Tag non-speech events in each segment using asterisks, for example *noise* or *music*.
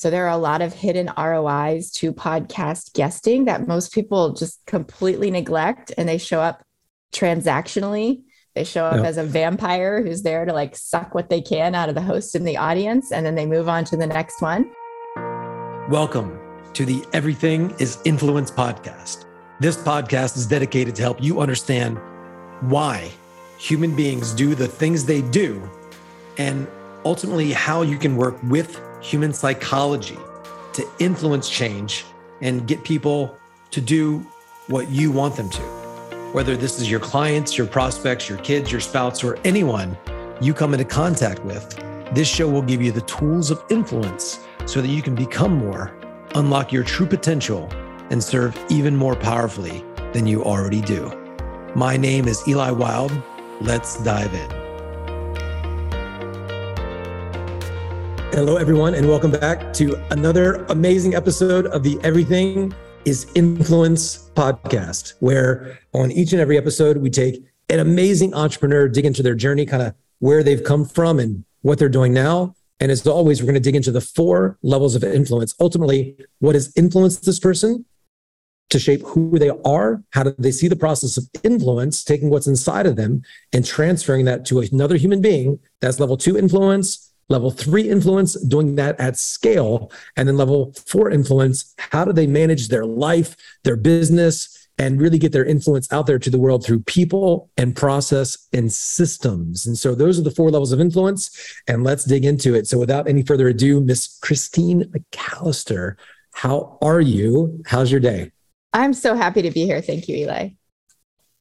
So there are a lot of hidden ROIs to podcast guesting that most people just completely neglect and they show up transactionally. They show up as a vampire who's there to like suck what they can out of the host and the audience, and then they move on to the next one. Welcome to the Everything is Influence podcast. This podcast is dedicated to help you understand why human beings do the things they do and ultimately how you can work with human psychology to influence change and get people to do what you want them to. Whether this is your clients, your prospects, your kids, your spouse, or anyone you come into contact with, this show will give you the tools of influence so that you can become more, unlock your true potential, and serve even more powerfully than you already do. My name is Eli Wild. Let's dive in. Hello, everyone, and welcome back to another amazing episode of the Everything is Influence podcast, where on each and every episode, we take an amazing entrepreneur, dig into their journey, kind of where they've come from and what they're doing now. And as always, we're going to dig into the four levels of influence. Ultimately, what has influenced this person to shape who they are? How do they see the process of influence, taking what's inside of them and transferring that to another human being? That's level two influence Level three influence, doing that at scale. And then level four influence, how do they manage their life, their business, and really get their influence out there to the world through people and process and systems. And so those are the four levels of influence. And let's dig into it. So without any further ado, Miss Christine McAlister, how are you? How's your day? I'm so happy to be here. Thank you, Eli.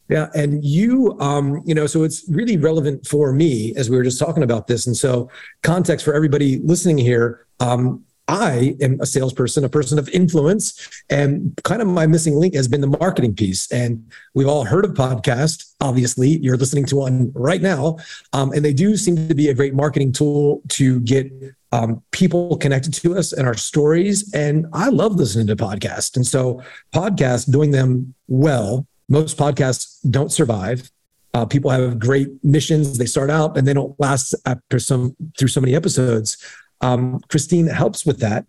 Yeah, and you, um, you know, so it's really relevant for me as we were just talking about this. And so, context for everybody listening here. Um, I am a salesperson, a person of influence, and kind of my missing link has been the marketing piece. And we've all heard of podcast. Obviously, you're listening to one right now, um, and they do seem to be a great marketing tool to get um, people connected to us and our stories. And I love listening to podcasts. And so, podcasts doing them well most podcasts don't survive. Uh, people have great missions. They start out and they don't last after some through so many episodes. Um, Christine helps with that,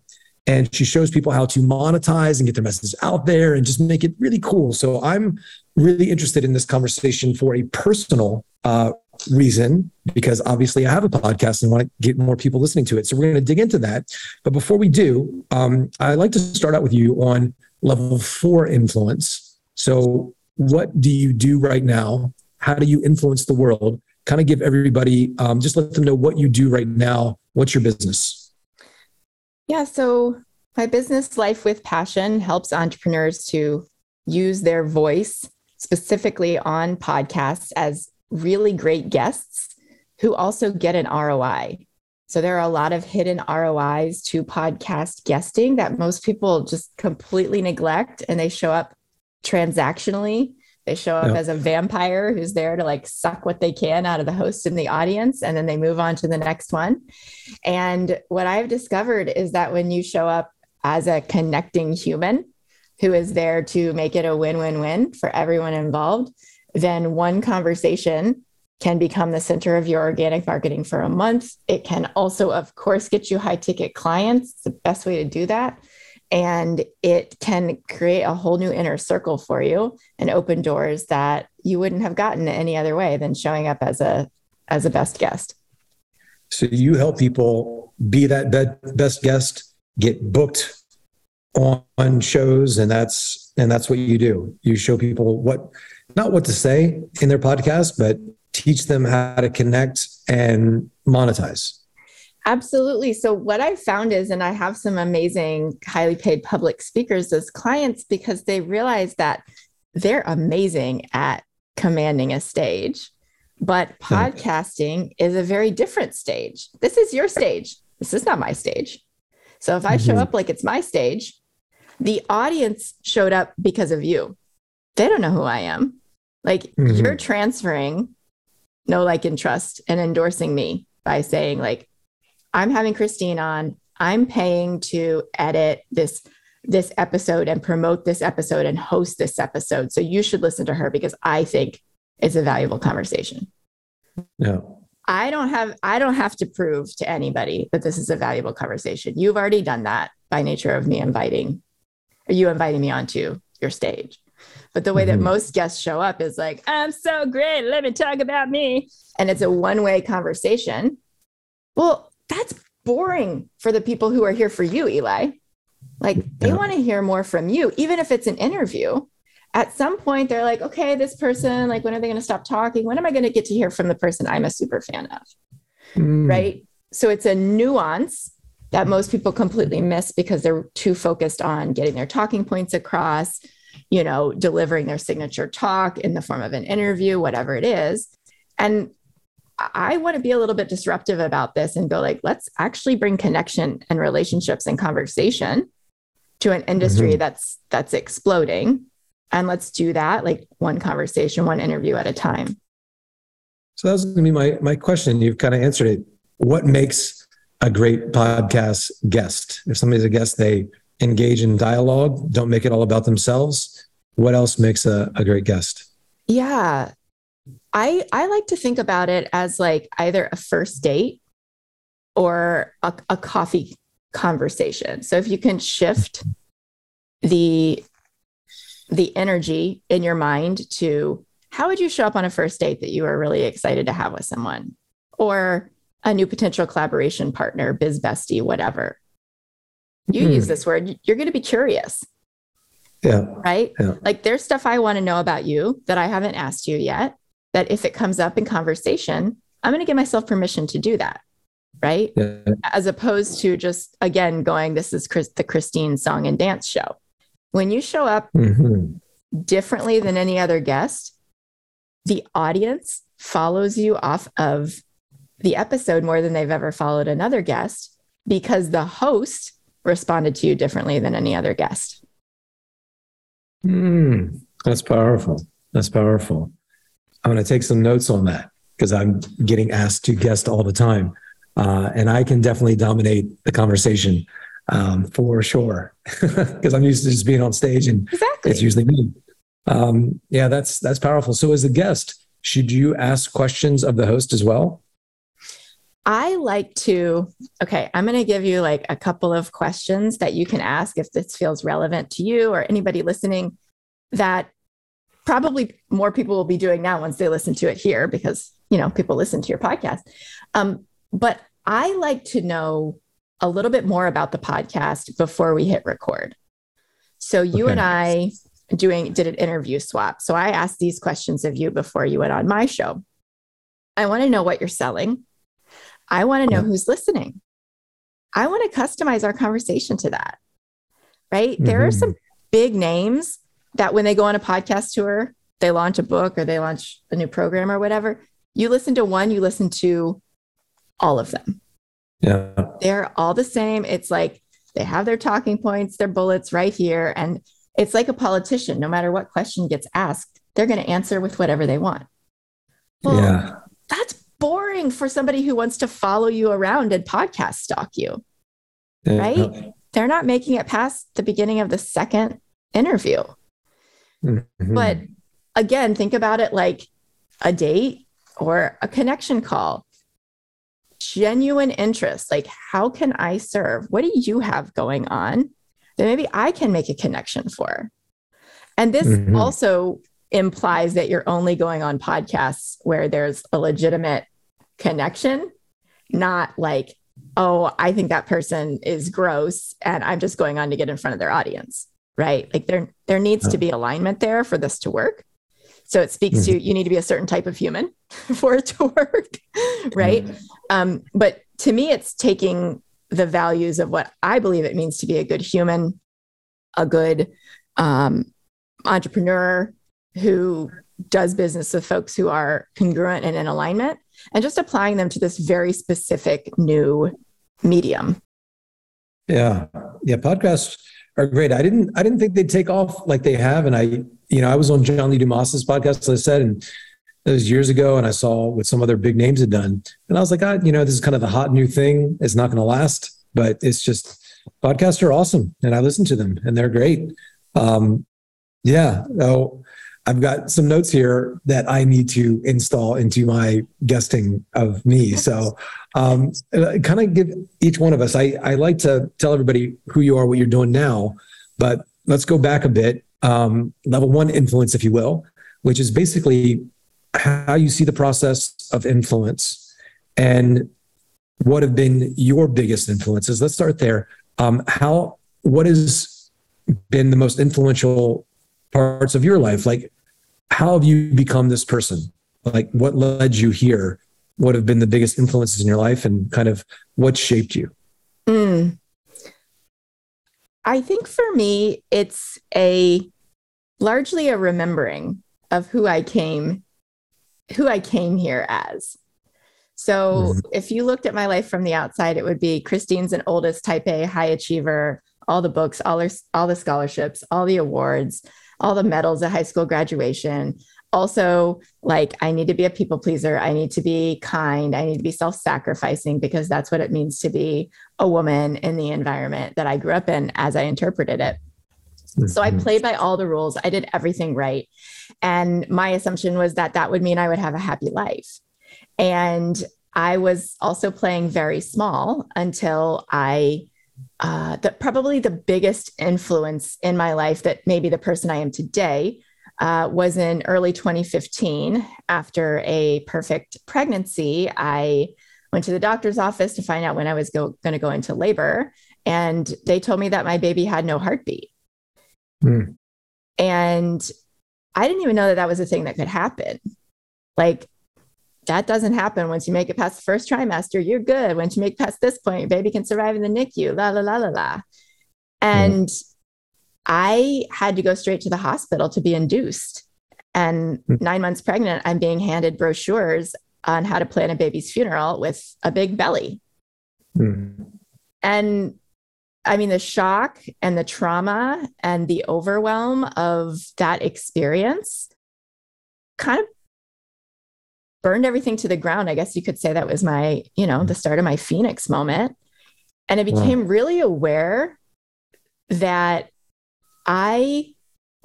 and she shows people how to monetize and get their message out there and just make it really cool. So I'm really interested in this conversation for a personal uh, reason because obviously I have a podcast and want to get more people listening to it. So we're going to dig into that. But before we do, um, I'd like to start out with you on level four influence. So what do you do right now? How do you influence the world? Kind of give everybody, um, just let them know what you do right now. What's your business? Yeah. So, my business, Life with Passion, helps entrepreneurs to use their voice specifically on podcasts as really great guests who also get an ROI. So there are a lot of hidden ROIs to podcast guesting that most people just completely neglect and they show up transactionally. They show up as a vampire who's there to like suck what they can out of the host and the audience, and then they move on to the next one. And what I've discovered is that when you show up as a connecting human who is there to make it a win win win for everyone involved, then one conversation can become the center of your organic marketing for a month. It can also, of course, get you high ticket clients. It's the best way to do that and it can create a whole new inner circle for you and open doors that you wouldn't have gotten any other way than showing up as a as a best guest. So you help people be that best guest get booked on shows and that's and that's what you do. You show people what not what to say in their podcast but teach them how to connect and monetize Absolutely. So, what I found is, and I have some amazing, highly paid public speakers as clients because they realize that they're amazing at commanding a stage. But *laughs* podcasting is a very different stage. This is your stage. This is not my stage. So, if I show mm-hmm. up like it's my stage, the audience showed up because of you. They don't know who I am. Like, mm-hmm. you're transferring no like and trust and endorsing me by saying, like, I'm having Christine on. I'm paying to edit this this episode and promote this episode and host this episode. So you should listen to her because I think it's a valuable conversation. No. I don't have I don't have to prove to anybody that this is a valuable conversation. You've already done that by nature of me inviting or you inviting me onto your stage. But the way mm-hmm. that most guests show up is like, I'm so great. Let me talk about me. And it's a one way conversation. Well, that's boring for the people who are here for you, Eli. Like they yeah. want to hear more from you, even if it's an interview. At some point, they're like, okay, this person, like, when are they going to stop talking? When am I going to get to hear from the person I'm a super fan of? Mm. Right. So it's a nuance that most people completely miss because they're too focused on getting their talking points across, you know, delivering their signature talk in the form of an interview, whatever it is. And I want to be a little bit disruptive about this and go like, let's actually bring connection and relationships and conversation to an industry mm-hmm. that's that's exploding and let's do that like one conversation one interview at a time. So that was going to be my my question. You've kind of answered it. What makes a great podcast guest? If somebody's a guest they engage in dialogue don't make it all about themselves. What else makes a, a great guest? Yeah i i like to think about it as like either a first date or a, a coffee conversation. So if you can shift the the energy in your mind to how would you show up on a first date that you are really excited to have with someone or a new potential collaboration partner, biz bestie, whatever. You use hmm. this word, you're going to be curious. Yeah. Right? Yeah. Like there's stuff I want to know about you that I haven't asked you yet that if it comes up in conversation, I'm going to give myself permission to do that right? Yeah. As opposed to just, again, going, this is Chris, the Christine song and dance show. When you show up mm-hmm. differently than any other guest, the audience follows you off of the episode more than they've ever followed another guest because the host responded to you differently than any other guest. Mm, that's powerful. That's powerful. I'm going to take some notes on that because I'm getting asked to guest all the time uh, and I can definitely dominate the conversation um, for sure *laughs* because I'm used to just being on stage and exactly. it's usually me. Um, yeah, that's that's powerful. So, as a guest, should you ask questions of the host as well? I like to, okay, I'm going to give you like a couple of questions that you can ask if this feels relevant to you or anybody listening that probably more people will be doing now once they listen to it here because, you know, people listen to your podcast. Um, but I like to know a little bit more about the podcast before we hit record. So you okay. and I doing did an interview swap. So I asked these questions of you before you went on my show. I want to know what you're selling. I want to know who's listening. I want to customize our conversation to that. Right? Mm-hmm. There are some big names that when they go on a podcast tour, they launch a book or they launch a new program or whatever. You listen to one, you listen to all of them. Yeah. They're all the same. It's like they have their talking points, their bullets right here. And it's like a politician, no matter what question gets asked, they're going to answer with whatever they want. Well, yeah. That's boring for somebody who wants to follow you around and podcast stalk you. Yeah. Right? They're not making it past the beginning of the second interview. Mm-hmm. But again, think about it like a date or a connection call genuine interest like how can i serve what do you have going on that maybe i can make a connection for and this mm-hmm. also implies that you're only going on podcasts where there's a legitimate connection not like oh i think that person is gross and i'm just going on to get in front of their audience right like there there needs to be alignment there for this to work so it speaks mm-hmm. to you need to be a certain type of human *laughs* for it to work, *laughs* right? Mm-hmm. Um, but to me, it's taking the values of what I believe it means to be a good human, a good um, entrepreneur who does business with folks who are congruent and in alignment, and just applying them to this very specific new medium. Yeah, yeah, podcasts are great. I didn't I didn't think they'd take off like they have, and I you know I was on John Lee Dumas's podcast, as I said, and it was years ago, and I saw what some other big names had done, and I was like, ah, you know, this is kind of the hot new thing. It's not going to last, but it's just podcasts are awesome, and I listen to them, and they're great. Um, yeah. Oh, I've got some notes here that I need to install into my guesting of me. So, um, kind of give each one of us. I, I like to tell everybody who you are, what you're doing now, but let's go back a bit. Um, level one influence, if you will, which is basically how you see the process of influence and what have been your biggest influences. Let's start there. Um, how what has been the most influential parts of your life? Like, how have you become this person? Like, what led you here? What have been the biggest influences in your life and kind of what shaped you? Mm. I think for me, it's a largely a remembering of who I came, who I came here as. So mm-hmm. if you looked at my life from the outside, it would be Christine's an oldest type A high achiever, all the books, all, her, all the scholarships, all the awards, all the medals at high school graduation. Also, like, I need to be a people pleaser. I need to be kind. I need to be self sacrificing because that's what it means to be a woman in the environment that I grew up in as I interpreted it. So I mm-hmm. played by all the rules. I did everything right. And my assumption was that that would mean I would have a happy life. And I was also playing very small until I uh, that probably the biggest influence in my life that maybe the person I am today uh, was in early 2015 after a perfect pregnancy. I went to the doctor's office to find out when I was going to go into labor, and they told me that my baby had no heartbeat. Mm. And I didn't even know that that was a thing that could happen. Like that doesn't happen once you make it past the first trimester. You're good. Once you make past this point, your baby can survive in the NICU. La la la la la. And mm. I had to go straight to the hospital to be induced. And mm. nine months pregnant, I'm being handed brochures on how to plan a baby's funeral with a big belly. Mm. And I mean, the shock and the trauma and the overwhelm of that experience kind of burned everything to the ground. I guess you could say that was my, you know, the start of my Phoenix moment. And I became wow. really aware that I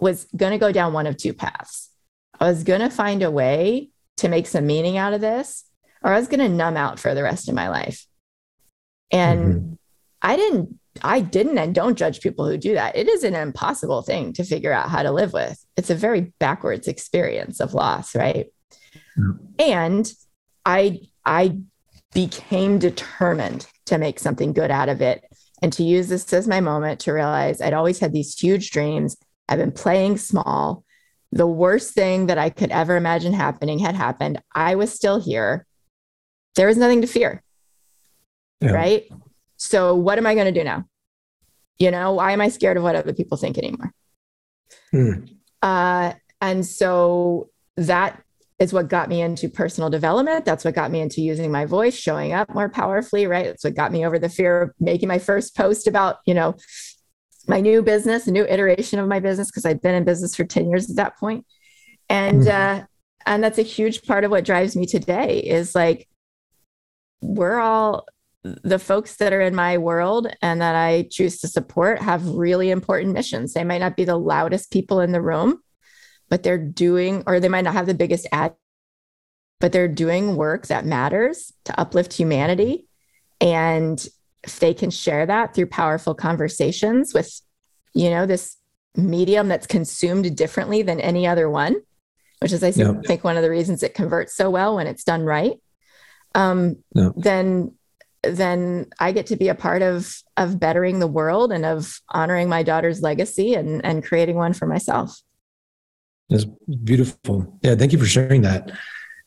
was going to go down one of two paths. I was going to find a way to make some meaning out of this, or I was going to numb out for the rest of my life. And mm-hmm. I didn't, I didn't and don't judge people who do that. It is an impossible thing to figure out how to live with. It's a very backwards experience of loss, right? And I I became determined to make something good out of it and to use this as my moment to realize I'd always had these huge dreams. I've been playing small. The worst thing that I could ever imagine happening had happened. I was still here. There was nothing to fear. Yeah. Right. So, what am I going to do now? You know, why am I scared of what other people think anymore? Hmm. Uh, and so that is what got me into personal development. That's what got me into using my voice, showing up more powerfully, right? That's what got me over the fear of making my first post about, you know, my new business, a new iteration of my business, because I'd been in business for 10 years at that point. And mm-hmm. uh, and that's a huge part of what drives me today is like we're all the folks that are in my world and that I choose to support have really important missions. They might not be the loudest people in the room, but they're doing, or they might not have the biggest ad, but they're doing work that matters to uplift humanity. And if they can share that through powerful conversations with, you know, this medium that's consumed differently than any other one, which is, I yeah. think, one of the reasons it converts so well when it's done right. Um, yeah. Then then I get to be a part of of bettering the world and of honoring my daughter's legacy and and creating one for myself. That's beautiful. Yeah, thank you for sharing that.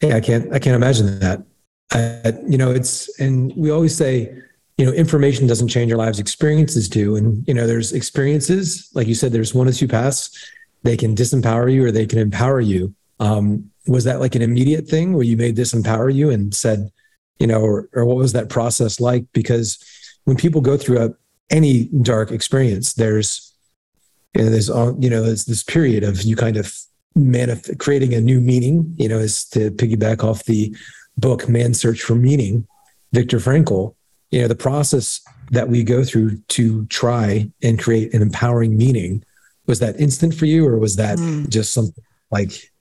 Yeah, I can't I can't imagine that. I, you know, it's and we always say, you know, information doesn't change our lives, experiences do. And you know, there's experiences, like you said, there's one or two paths. They can disempower you or they can empower you. Um, was that like an immediate thing where you made this empower you and said, you know, or, or what was that process like? Because when people go through a any dark experience, there's you know, there's you know, there's this period of you kind of manif- creating a new meaning, you know, is to piggyback off the book Man's Search for Meaning, Viktor Frankl, you know, the process that we go through to try and create an empowering meaning, was that instant for you or was that mm. just something Like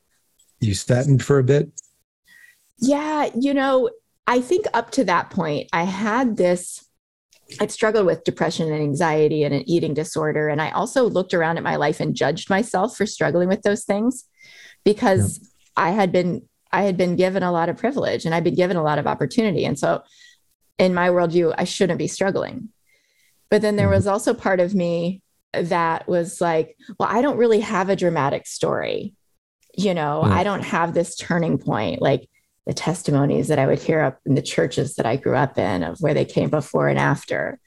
you fattened for a bit? Yeah, you know, I think up to that point, I had this. I'd struggled with depression and anxiety and an eating disorder. And I also looked around at my life and judged myself for struggling with those things because. I had been I had been given a lot of privilege and I'd been given a lot of opportunity. And so in my worldview, I shouldn't be struggling. But then there mm-hmm. was also part of me that was like, well, I don't really have a dramatic story. You know, mm. I don't have this turning point. Like the testimonies that I would hear up in the churches that I grew up in of where they came before and after.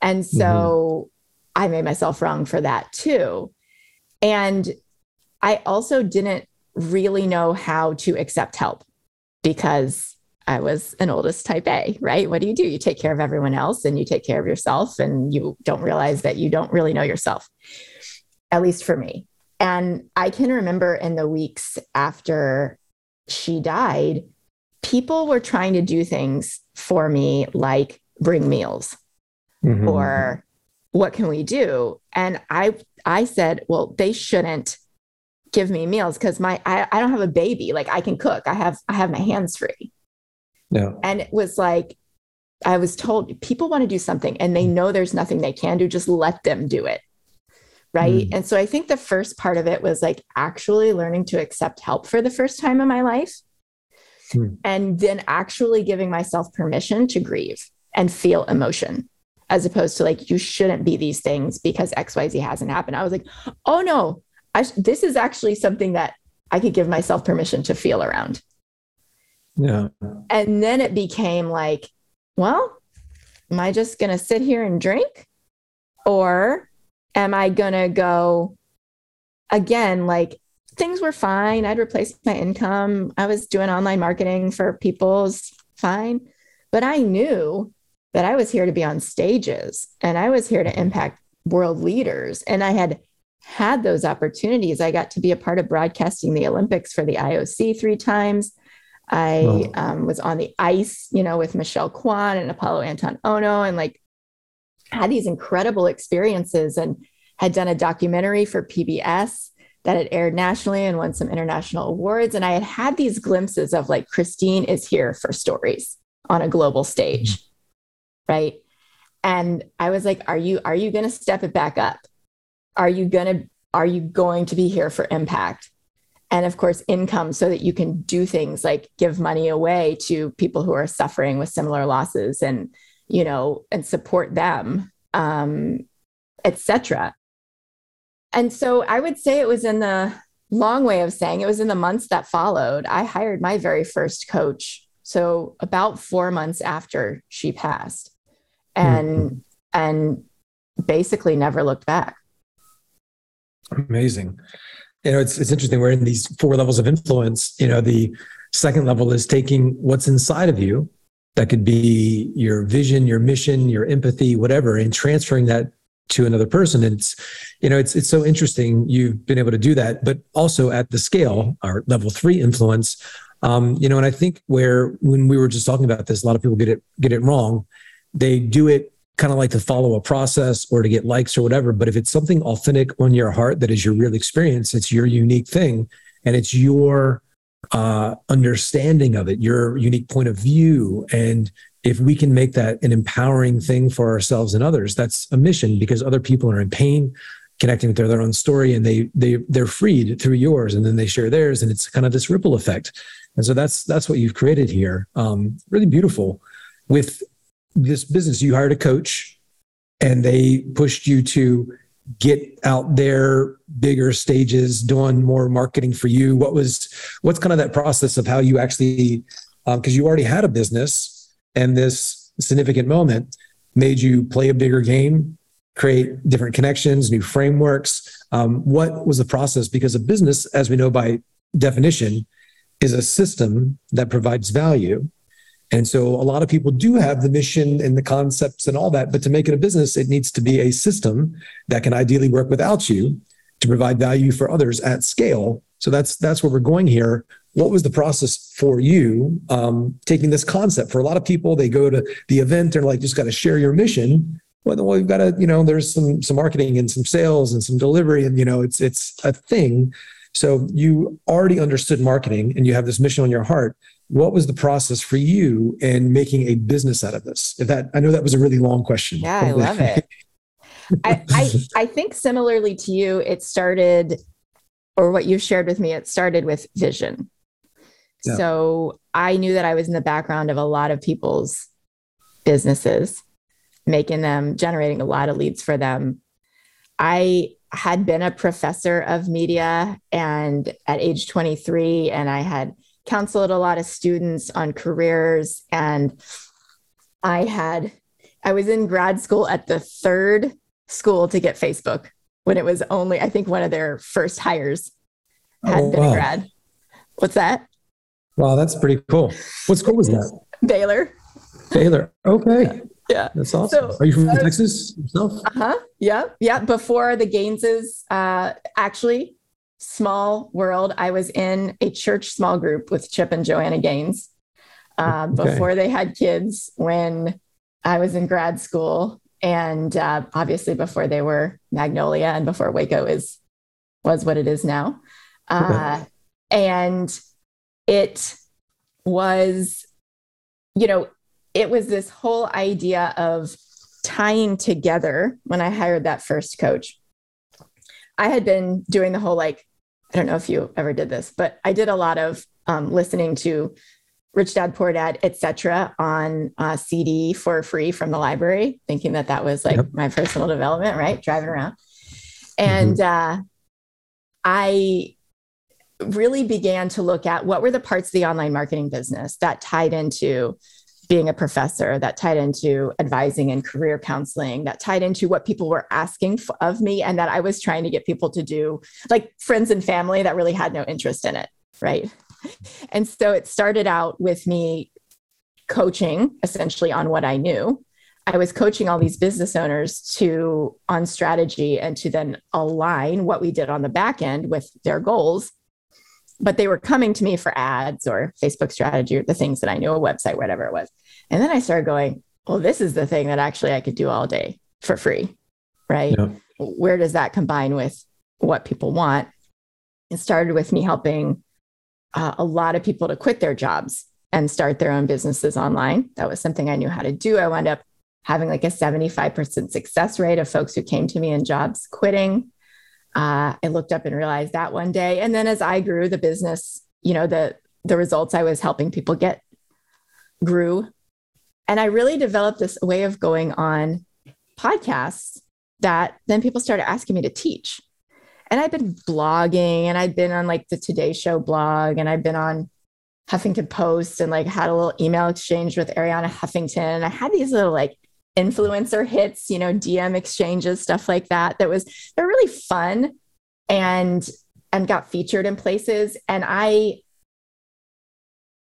And so mm-hmm. I made myself wrong for that too. And I also didn't really know how to accept help because I was an oldest type A, right? What do you do? You take care of everyone else and you take care of yourself, and you don't realize that you don't really know yourself, at least for me. And I can remember in the weeks after she died, people were trying to do things for me like bring meals mm-hmm. or what can we do? And I I said, well, they shouldn't give me meals because my I, I don't have a baby. Like I can cook. I have I have my hands free. Yeah. And it was like I was told people want to do something and they know there's nothing they can do, just let them do it. Right. Mm. And so I think the first part of it was like actually learning to accept help for the first time in my life. Mm. And then actually giving myself permission to grieve and feel emotion as opposed to like, you shouldn't be these things because XYZ hasn't happened. I was like, oh no, I, this is actually something that I could give myself permission to feel around. Yeah. And then it became like, well, am I just going to sit here and drink? Or am I going to go again? Like things were fine. I'd replaced my income. I was doing online marketing for people's fine. But I knew that I was here to be on stages and I was here to impact world leaders. And I had had those opportunities. I got to be a part of broadcasting the Olympics for the IOC three times. I oh. um, was on the ice, you know, with Michelle Kwan and Apollo Anton Ohno, and like had these incredible experiences and had done a documentary for PBS that had aired nationally and won some international awards. And I had had these glimpses of like Christine is here for stories on a global stage, mm-hmm. right? And I was like, are you are you going to step it back up? Are you going to are you going to be here for impact? and of course income so that you can do things like give money away to people who are suffering with similar losses and you know and support them um, etc and so i would say it was in the long way of saying it was in the months that followed i hired my very first coach so about four months after she passed and mm-hmm. and basically never looked back amazing you know, it's it's interesting. We're in these four levels of influence. You know, the second level is taking what's inside of you, that could be your vision, your mission, your empathy, whatever, and transferring that to another person. And it's, you know, it's it's so interesting you've been able to do that, but also at the scale, our level three influence. Um, you know, and I think where when we were just talking about this, a lot of people get it get it wrong. They do it kind of like to follow a process or to get likes or whatever. But if it's something authentic on your heart that is your real experience, it's your unique thing and it's your uh, understanding of it, your unique point of view. And if we can make that an empowering thing for ourselves and others, that's a mission because other people are in pain, connecting with their, their own story and they they they're freed through yours and then they share theirs and it's kind of this ripple effect. And so that's that's what you've created here. Um, really beautiful with this business, you hired a coach and they pushed you to get out there bigger stages doing more marketing for you. What was what's kind of that process of how you actually because um, you already had a business and this significant moment made you play a bigger game create different connections new frameworks. Um, what was the process? Because a business as we know by definition is a system that provides value and so a lot of people do have the mission and the concepts and all that, but to make it a business, it needs to be a system that can ideally work without you to provide value for others at scale. So that's that's where we're going here. What was the process for you um, taking this concept? For a lot of people, they go to the event, they're like, just got to share your mission. Well, well, we've got to, you know, there's some some marketing and some sales and some delivery, and you know, it's it's a thing. So you already understood marketing and you have this mission on your heart. What was the process for you in making a business out of this? If that I know that was a really long question. Yeah, I love it. *laughs* I, I I think similarly to you, it started or what you shared with me, it started with vision. Yeah. So I knew that I was in the background of a lot of people's businesses, making them, generating a lot of leads for them. I had been a professor of media and at age 23, and I had counseled a lot of students on careers. And I had, I was in grad school at the third school to get Facebook when it was only, I think one of their first hires had oh, been wow. a grad. What's that? Wow, that's pretty cool. What school was that? *laughs* Baylor. Baylor. Okay. Yeah. That's awesome. So, Are you from uh, Texas yourself? Uh-huh. Yeah. Yeah. Before the Gaineses, uh, actually, small world. I was in a church small group with Chip and Joanna Gaines uh, okay. before they had kids when I was in grad school. And uh, obviously before they were Magnolia and before Waco is was what it is now. Uh, and it was, you know, it was this whole idea of tying together when I hired that first coach. I had been doing the whole like, I don't know if you ever did this, but I did a lot of um, listening to Rich Dad Poor Dad, etc., on uh, CD for free from the library, thinking that that was like yep. my personal development, right? Driving around, and mm-hmm. uh, I really began to look at what were the parts of the online marketing business that tied into being a professor, that tied into advising and career counseling, that tied into what people were asking of me, and that I was trying to get people to do, like friends and family that really had no interest in it. Right. And so it started out with me coaching essentially on what I knew. I was coaching all these business owners to on strategy and to then align what we did on the back end with their goals but they were coming to me for ads or Facebook strategy or the things that I knew, a website, whatever it was. And then I started going, well, this is the thing that actually I could do all day for free, right? Yeah. Where does that combine with what people want? It started with me helping uh, a lot of people to quit their jobs and start their own businesses online. That was something I knew how to do. I wound up having like a 75% success rate of folks who came to me in jobs quitting. Uh, I looked up and realized that one day. And then as I grew the business, you know, the the results I was helping people get grew. And I really developed this way of going on podcasts that then people started asking me to teach. And I've been blogging and I'd been on like the Today Show blog and I've been on Huffington Post and like had a little email exchange with Arianna Huffington. And I had these little like influencer hits, you know, DM exchanges, stuff like that. That was they're really fun and and got featured in places. And I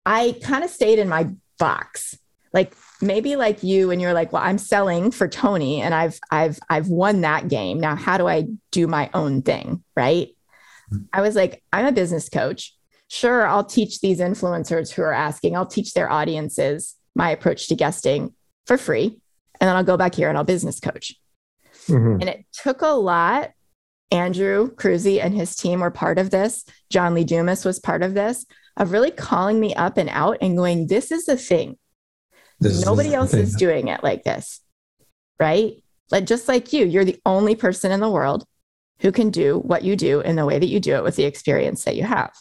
I kind of stayed in my box. Like maybe like you and you're like, well, I'm selling for Tony and I've I've I've won that game. Now how do I do my own thing? Right. Mm-hmm. I was like, I'm a business coach. Sure, I'll teach these influencers who are asking, I'll teach their audiences my approach to guesting for free and then I'll go back here and I'll business coach. Mm-hmm. And it took a lot. Andrew Cruzy and his team were part of this. John Lee Dumas was part of this, of really calling me up and out and going, This is the thing. This Nobody is else thing. is doing it like this. Right? Like just like you, you're the only person in the world who can do what you do in the way that you do it with the experience that you have.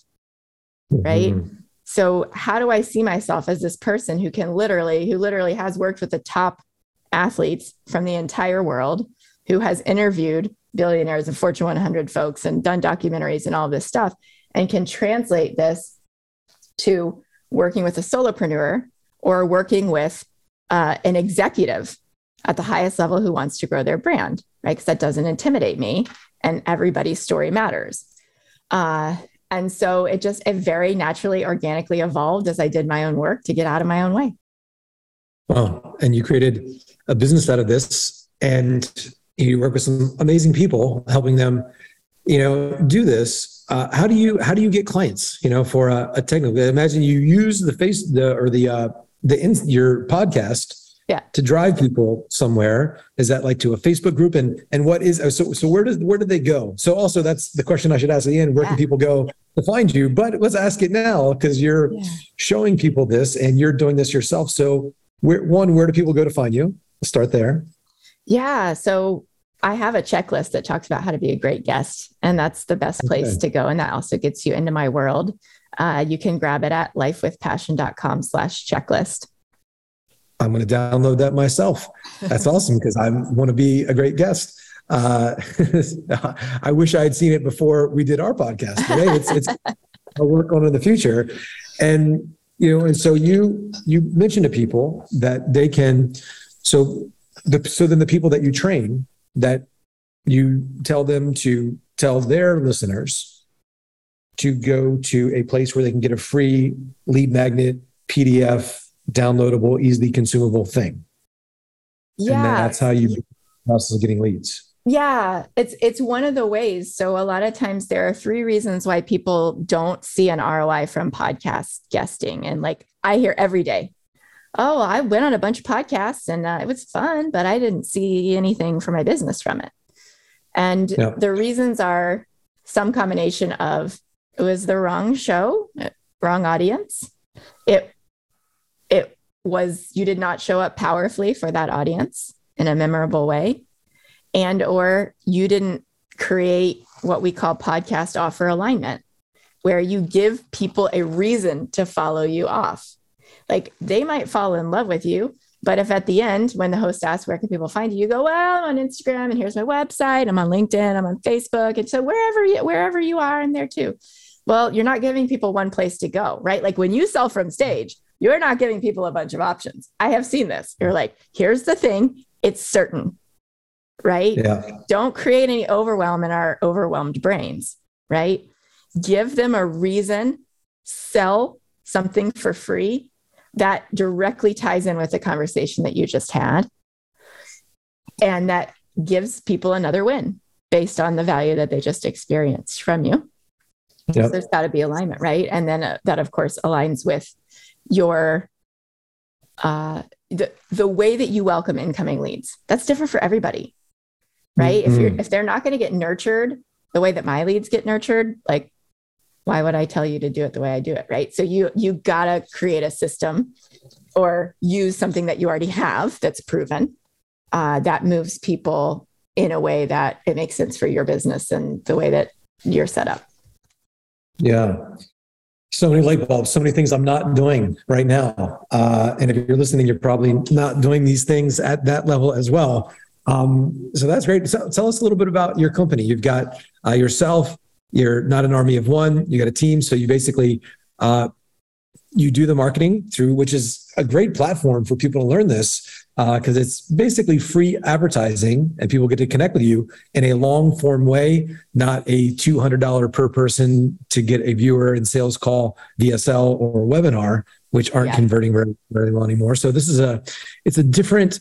Right. Mm-hmm. So, how do I see myself as this person who can literally, who literally has worked with the top athletes from the entire world who has interviewed billionaires and Fortune 100 folks and done documentaries and all this stuff and can translate this to working with a solopreneur or working with uh, an executive at the highest level who wants to grow their brand, right? Because that doesn't intimidate me and everybody's story matters. Uh, and so it just, it very naturally, organically evolved as I did my own work to get out of my own way. Wow. And you created a business out of this and you work with some amazing people helping them, you know, do this. Uh, how do you how do you get clients? You know, for a, a technical. Imagine you use the face the or the uh, the in, your podcast Yeah. To drive people somewhere, is that like to a Facebook group? And and what is so so where does where do they go? So also that's the question I should ask at the end. Where Yeah. can people go to find you? But let's ask it now because you're Yeah. showing people this and you're doing this yourself. So where one, where do people go to find you? Let's start there. Yeah. So I have a checklist that talks about how to be a great guest, and that's the best place Okay. to go. And that also gets you into my world. Uh, you can grab it at lifewithpassion.com slash checklist. I'm going to download that myself. That's *laughs* awesome because I want to be a great guest. Uh, *laughs* I wish I had seen it before we did our podcast. today. it's, it's *laughs* I'll work on in the future. And you know, and so you you mentioned to people that they can. So the so then the people that you train that you tell them to tell their listeners to go to a place where they can get a free lead magnet PDF downloadable, easily consumable thing. And Yeah. that's how you process of getting leads. Yeah, it's it's one of the ways. So a lot of times there are three reasons why people don't see an ROI from podcast guesting, and like I hear every day, "Oh, I went on a bunch of podcasts and uh, it was fun, but I didn't see anything for my business from it." And Yeah. the reasons are some combination of it was the wrong show, wrong audience. It it was you did not show up powerfully for that audience in a memorable way. And or you didn't create what we call podcast offer alignment where you give people a reason to follow you off. Like they might fall in love with you but if at the end when the host asks where can people find you? you go well i'm on instagram and here's my website. I'm on linkedin. I'm on facebook. And so wherever you wherever you are in there too well you're not giving people one place to go right like when you sell from stage you're not giving people a bunch of options i have seen this you're like here's the thing it's certain right Yeah. don't create any overwhelm in our overwhelmed brains, right? Give them a reason, sell something for free that directly ties in with the conversation that you just had. And that gives people another win based on the value that they just experienced from you. So there's got to be alignment, right? And then uh, that, of course, aligns with your uh, the the way that you welcome incoming leads. That's different for everybody, right? If you're Mhm. if they're not going to get nurtured the way that my leads get nurtured, like why would I tell you to do it the way I do it, right? So you you gotta create a system or use something that you already have that's proven uh, that moves people in a way that it makes sense for your business and the way that you're set up. Yeah. So many light bulbs, so many things I'm not doing right now. Uh, and if you're listening, you're probably not doing these things at that level as well. Um, so that's great. So, tell us a little bit about your company. You've got uh, yourself. You're not an army of one. You got a team. So you basically uh, you do the marketing through, which is a great platform for people to learn this because it's basically free advertising, and people get to connect with you in a long form way, not a two hundred dollar per person to get a viewer and sales call, VSL or webinar, which aren't Yeah. converting very very well anymore. So this is a it's a different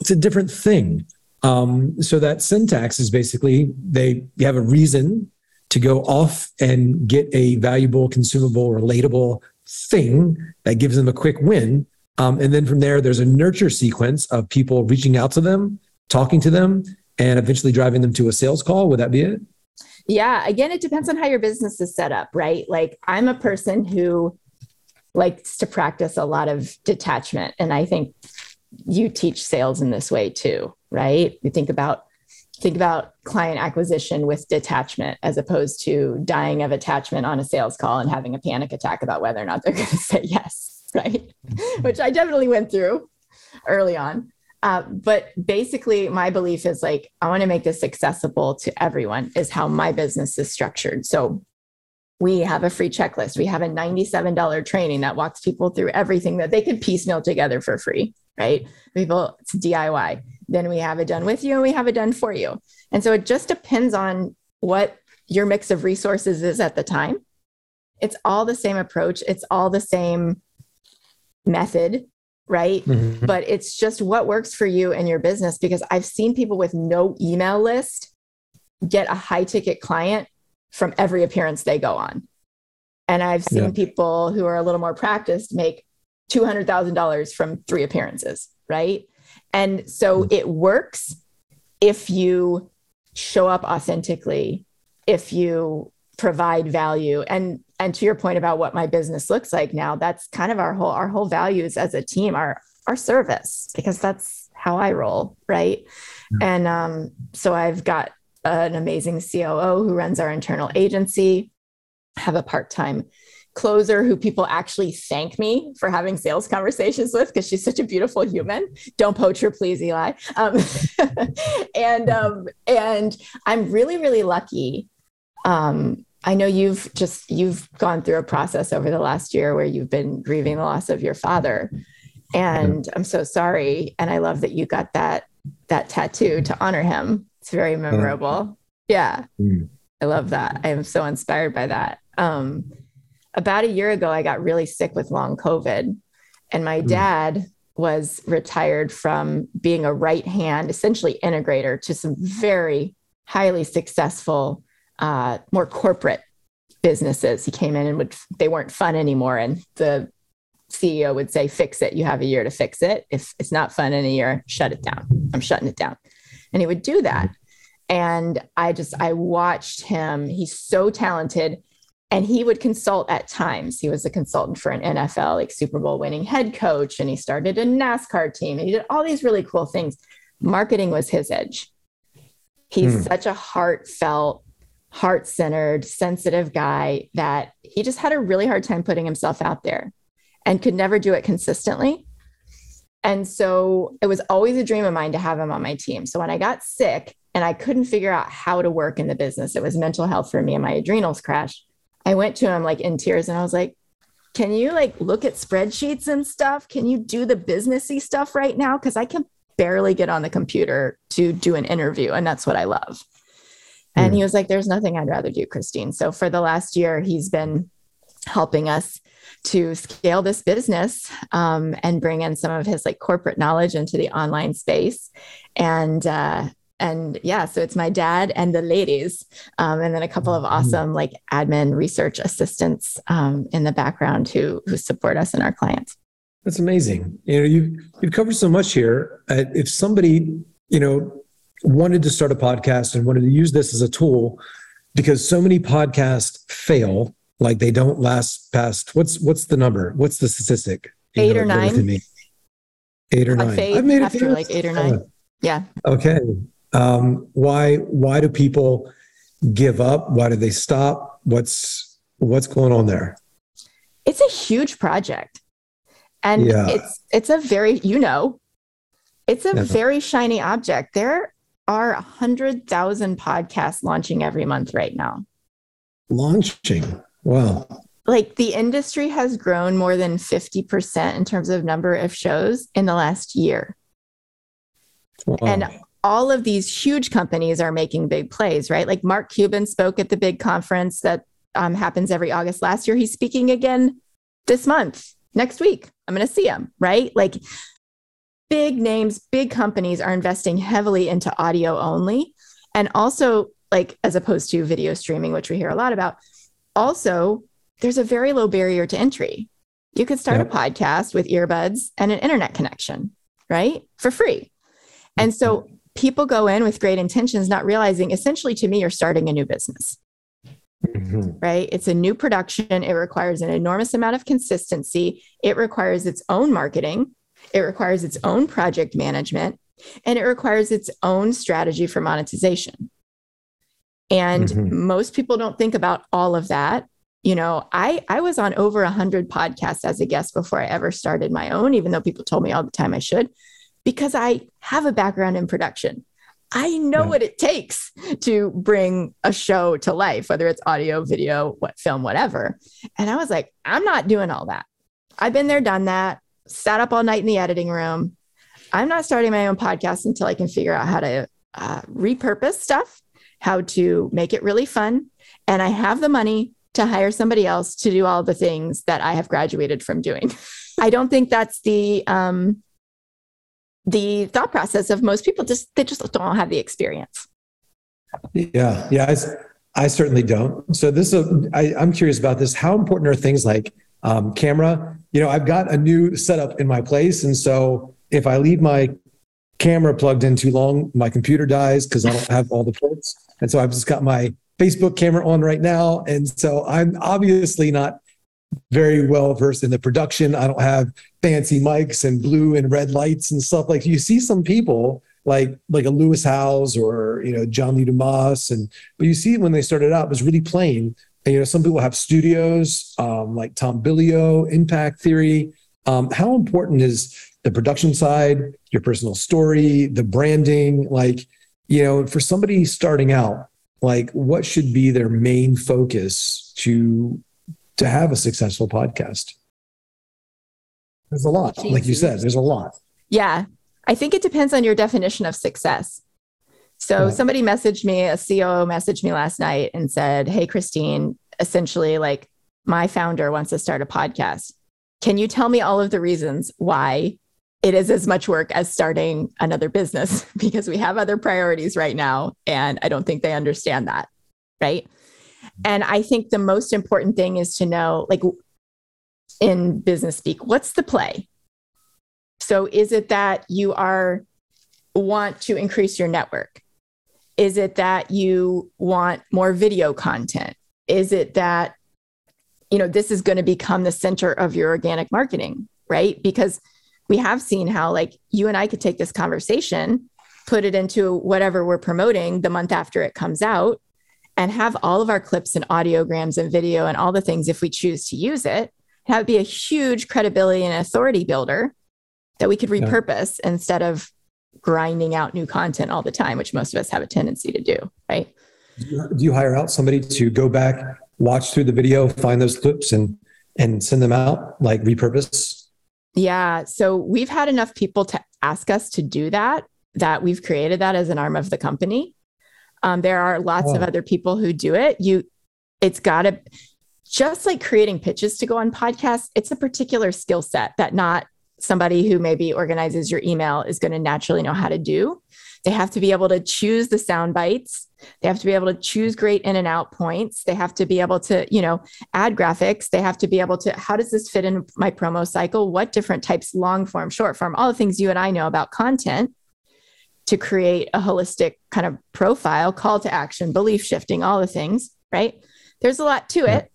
it's a different thing. Um, so that syntax is basically they you have a reason to go off and get a valuable, consumable, relatable thing that gives them a quick win. Um, and then from there, there's a nurture sequence of people reaching out to them, talking to them, and eventually driving them to a sales call. Would that be it? Yeah. Again, it depends on how your business is set up, right? Like I'm a person who likes to practice a lot of detachment. And I think you teach sales in this way too, right? You think about think about client acquisition with detachment as opposed to dying of attachment on a sales call and having a panic attack about whether or not they're *laughs* going to say yes, right? Which I definitely went through early on. Uh, but basically, my belief is like, I want to make this accessible to everyone, is how my business is structured. So we have a free checklist. We have a $97 training that walks people through everything that they can piecemeal together for free, right? People, it's DIY. Then we have it done with you and we have it done for you. And so it just depends on what your mix of resources is at the time. It's all the same approach, it's all the same method, right? Mhm. but it's just what works for you and your business because I've seen people with no email list get a high ticket client from every appearance they go on. And I've seen Yeah. people who are a little more practiced make $200,000 from three appearances, right? And so mm. it works if you show up authentically, if you provide value and and to your point about what my business looks like now that's kind of our whole our whole values as a team are our service because that's how i roll right yeah. and um, so i've got an amazing coo who runs our internal agency have a part-time closer who people actually thank me for having sales conversations with because she's such a beautiful human. Don't poach her, please, Eli. Um, *laughs* and um, and I'm really really lucky. Um, I know you've just you've gone through a process over the last year where you've been grieving the loss of your father, and I'm so sorry. And I love that you got that that tattoo to honor him. It's very memorable. Yeah, mm. I love that. I am so inspired by that. Um, about a year ago, I got really sick with long COVID, and my mm. dad was retired from being a right hand, essentially integrator to some very highly successful, uh, more corporate businesses. He came in and would they weren't fun anymore, and the CEO would say, "Fix it. You have a year to fix it. If it's not fun in a year, shut it down. I'm shutting it down." And he would do that. And I just I watched him. He's so talented and he would consult at times. He was a consultant for an NFL, like Super Bowl winning head coach, and he started a NASCAR team and he did all these really cool things. Marketing was his edge. He's hmm. such a heartfelt, heart centered, sensitive guy that he just had a really hard time putting himself out there and could never do it consistently. And so it was always a dream of mine to have him on my team. So when I got sick and I couldn't figure out how to work in the business, it was mental health for me and my adrenals crashed I went to him like in tears and I was like, can you like look at spreadsheets and stuff? Can you do the businessy stuff right now? Cause I can barely get on the computer to do an interview. And that's what I love. And he hmm. was like, there's nothing I'd rather do, Christine. So for the last year, he's been helping us to scale this business um, and bring in some of his like corporate knowledge into the online space. And uh, and yeah, so it's my dad and the ladies, um, and then a couple of mm-hmm. awesome like admin research assistants um, in the background who who support us and our clients. That's amazing. You know, you you've covered so much here. Uh, if somebody you know wanted to start a podcast and wanted to use this as a tool, because so many podcasts fail, like they don't last past what's what's the number? What's the statistic? You eight know, or nine. Eight or nine. I've made it after like eight or nine. Yeah. Okay um, why why do people give up? Why do they stop? What's what's going on there? It's a huge project. And yeah. it's it's a very you know it's a yeah. very shiny object. There are a hundred thousand podcasts launching every month right now. Launching? Wow. Like the industry has grown more than 50% in terms of number of shows in the last year. Wow. and all of these huge companies are making big plays, right? Like Mark Cuban spoke at the big conference that um, happens every August last year. He's speaking again this month, next week. I'm going to see him, right? Like big names, big companies are investing heavily into audio only. And also, like, as opposed to video streaming, which we hear a lot about, also, there's a very low barrier to entry. You could start yep. a podcast with earbuds and an internet connection, right? For free. And so people go in with great intentions, not realizing essentially to me, you're starting a new business. Mm-hmm. Right? It's a new production. It requires an enormous amount of consistency. It requires its own marketing. It requires its own project management. And it requires its own strategy for monetization. And mm-hmm. most people don't think about all of that. You know, I, I was on over 100 podcasts as a guest before I ever started my own, even though people told me all the time I should because I have a background in production. I know what it takes to bring a show to life, whether it's audio, video, what film, whatever. And I was like, I'm not doing all that. I've been there, done that, sat up all night in the editing room. I'm not starting my own podcast until I can figure out how to uh, repurpose stuff, how to make it really fun. And I have the money to hire somebody else to do all the things that I have graduated from doing. *laughs* I don't think that's the um, the thought process of most people just they just don't have the experience yeah yeah i, I certainly don't so this is I, i'm curious about this how important are things like um, camera you know i've got a new setup in my place and so if I leave my camera plugged in too long, my computer dies because I don't have all the ports. And so I've just got my Facebook camera on right now. And so I'm obviously not very well versed in the production. I don't have fancy mics and blue and red lights and stuff. Like you see some people like like a Lewis Howes or you know John Lee Dumas, and but you see when they started out, it was really plain. And you know, some people have studios um, like Tom Bilyeu, Impact Theory. Um, how important is the production side, your personal story, the branding? Like, you know, for somebody starting out, like what should be their main focus to to have a successful podcast? There's a lot, like you said, there's a lot. Yeah. I think it depends on your definition of success. So yeah. somebody messaged me, a COO messaged me last night and said, Hey, Christine, essentially, like my founder wants to start a podcast. Can you tell me all of the reasons why it is as much work as starting another business? *laughs* because we have other priorities right now. And I don't think they understand that. Right. And I think the most important thing is to know, like in business speak, what's the play? So is it that you are want to increase your network? Is it that you want more video content? Is it that you know this is going to become the center of your organic marketing, right? Because we have seen how like you and I could take this conversation, put it into whatever we're promoting the month after it comes out and have all of our clips and audiograms and video and all the things if we choose to use it. That would be a huge credibility and authority builder that we could repurpose yeah. instead of grinding out new content all the time, which most of us have a tendency to do, right? Do you hire out somebody to go back, watch through the video, find those clips and and send them out, like repurpose? Yeah. So we've had enough people to ask us to do that, that we've created that as an arm of the company. Um, there are lots oh. of other people who do it. You, it's got to just like creating pitches to go on podcasts. It's a particular skill set that not somebody who maybe organizes your email is going to naturally know how to do. They have to be able to choose the sound bites. They have to be able to choose great in and out points. They have to be able to, you know, add graphics. They have to be able to, how does this fit in my promo cycle? What different types, long form, short form, all the things you and I know about content to create a holistic kind of profile, call to action, belief shifting, all the things, right? There's a lot to it.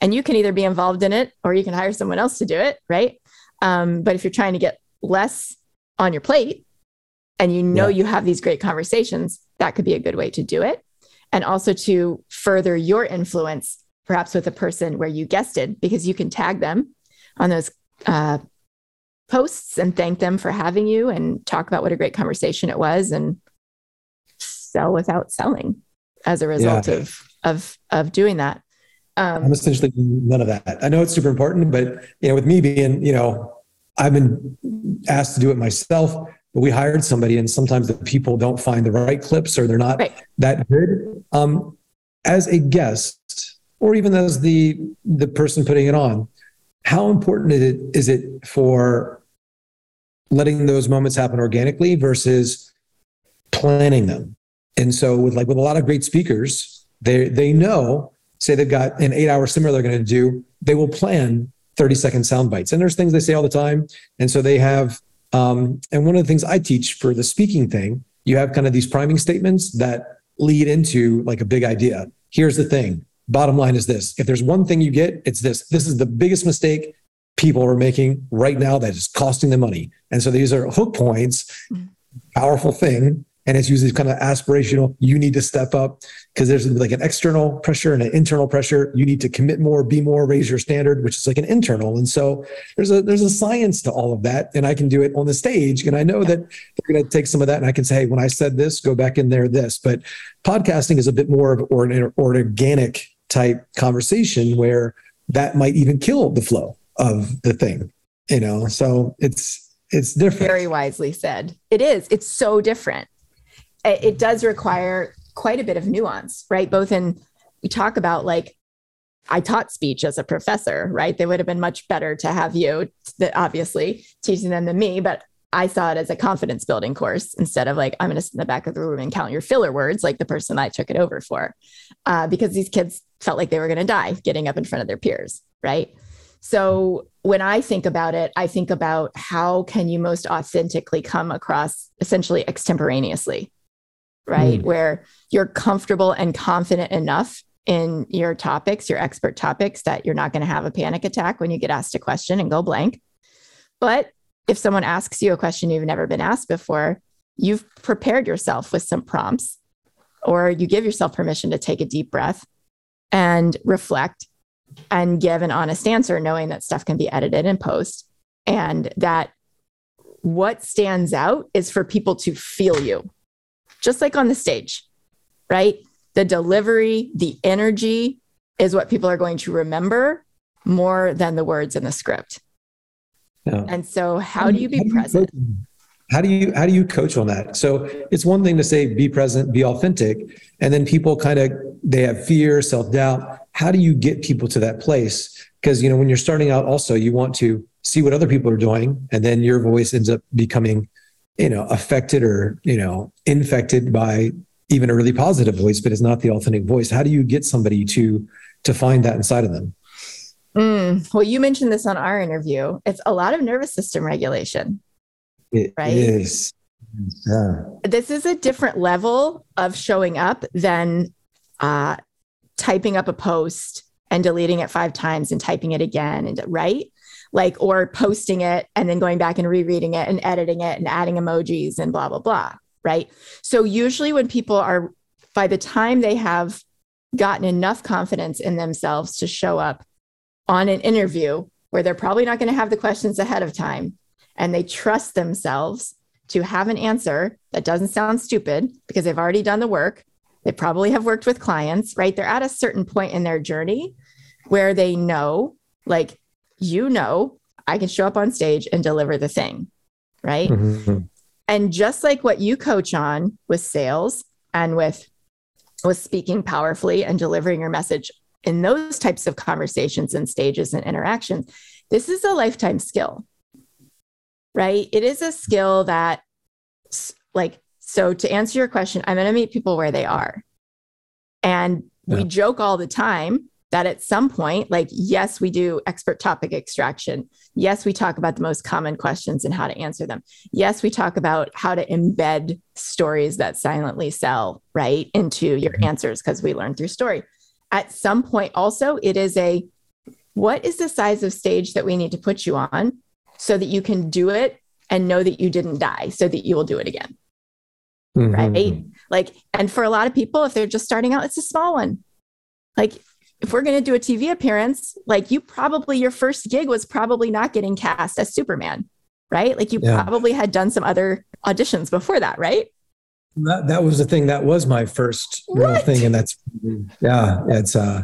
And you can either be involved in it or you can hire someone else to do it, right? Um, but if you're trying to get less on your plate and you know yeah. you have these great conversations, that could be a good way to do it. And also to further your influence, perhaps with a person where you guested, because you can tag them on those uh, posts and thank them for having you and talk about what a great conversation it was and sell without selling as a result yeah. of of of doing that. Um, I'm essentially none of that. I know it's super important, but you know, with me being, you know, I've been asked to do it myself, but we hired somebody, and sometimes the people don't find the right clips or they're not right. that good. Um, as a guest, or even as the the person putting it on, how important is it, is it for letting those moments happen organically versus planning them? And so, with like with a lot of great speakers, they they know say they've got an eight hour seminar they're going to do, they will plan 30 second sound bites. And there's things they say all the time. And so they have, um, and one of the things I teach for the speaking thing, you have kind of these priming statements that lead into like a big idea. Here's the thing. Bottom line is this. If there's one thing you get, it's this. This is the biggest mistake people are making right now that is costing them money. And so these are hook points, powerful thing. And it's usually kind of aspirational. You need to step up because there's like an external pressure and an internal pressure. You need to commit more be more raise your standard which is like an internal. And so there's a there's a science to all of that. And i can do it on the stage. And i know that they're going to take some of that. And i can say hey when i said this go back in there this. But podcasting is a bit more of or an organic type conversation where that might even kill the flow of the thing you know so it's it's different very wisely said it is it's so different it does require quite a bit of nuance, right? Both in, we talk about like, I taught speech as a professor, right? They would have been much better to have you, that obviously teaching them than me, but I saw it as a confidence building course instead of like, I'm going to sit in the back of the room and count your filler words, like the person I took it over for, uh, because these kids felt like they were going to die getting up in front of their peers, right? So when I think about it, I think about how can you most authentically come across essentially extemporaneously, right? Mm. Where you're comfortable and confident enough in your topics, your expert topics, that you're not going to have a panic attack when you get asked a question and go blank. But if someone asks you a question you've never been asked before, you've prepared yourself with some prompts, or you give yourself permission to take a deep breath and reflect and give an honest answer, knowing that stuff can be edited and post. And that what stands out is for people to feel you, just like on the stage, right? The delivery, the energy is what people are going to remember more than the words in the script. And so, how do you be present? how do you how do you coach on that so it's one thing to say be present be authentic and then people kind of they have fear self-doubt how do you get people to that place because you know when you're starting out also you want to see what other people are doing and then your voice ends up becoming you know affected or you know infected by even a really positive voice but it's not the authentic voice how do you get somebody to to find that inside of them mm, well you mentioned this on our interview it's a lot of nervous system regulation it right? is. Yeah. This is a different level of showing up than uh, typing up a post and deleting it five times and typing it again and right like or posting it and then going back and rereading it and editing it and adding emojis and blah blah blah right so usually when people are by the time they have gotten enough confidence in themselves to show up on an interview where they're probably not going to have the questions ahead of time and they trust themselves to have an answer that doesn't sound stupid because they've already done the work. They probably have worked with clients, right? They're at a certain point in their journey where they know, like, you know, I can show up on stage and deliver the thing, right? Mm-hmm. And just like what you coach on with sales and with with speaking powerfully and delivering your message in those types of conversations and stages and interactions, this is a lifetime skill right? It is a skill that, like, so to answer your question, I'm going to meet people where they are. And yeah. we joke all the time that at some point, like, yes, we do expert topic extraction. Yes, we talk about the most common questions and how to answer them. Yes, we talk about how to embed stories that silently sell right into your mm-hmm. answers because we learn through story. At some point, also, it is a what is the size of stage that we need to put you on so that you can do it and know that you didn't die so that you will do it again. Mm-hmm. Right. Like, and for a lot of people, if they're just starting out, it's a small one. Like, if we're going to do a TV appearance, like you probably, your first gig was probably not getting cast as Superman, right? Like you yeah. probably had done some other auditions before that, right? That, that was the thing. That was my first what? real thing. And that's, yeah, it's, uh,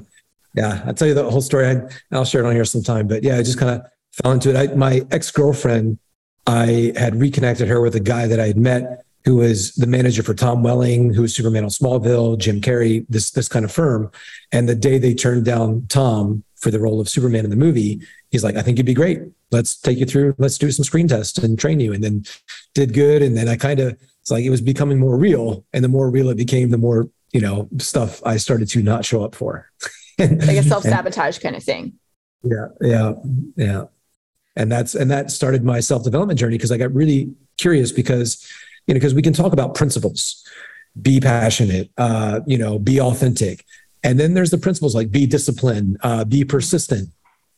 yeah, I'll tell you the whole story. I, will share it on here sometime, but yeah, I just kind of fell into it. I, my ex girlfriend, I had reconnected her with a guy that I had met who was the manager for Tom Welling, who was Superman on Smallville, Jim Carrey, this this kind of firm. And the day they turned down Tom for the role of Superman in the movie, he's like, I think you'd be great. Let's take you through, let's do some screen tests and train you. And then did good. And then I kind of it's like it was becoming more real. And the more real it became, the more, you know, stuff I started to not show up for. *laughs* like a self-sabotage kind of thing. Yeah, yeah, yeah and that's and that started my self development journey because I got really curious because you know because we can talk about principles, be passionate, uh, you know, be authentic, and then there's the principles like be disciplined, uh, be persistent.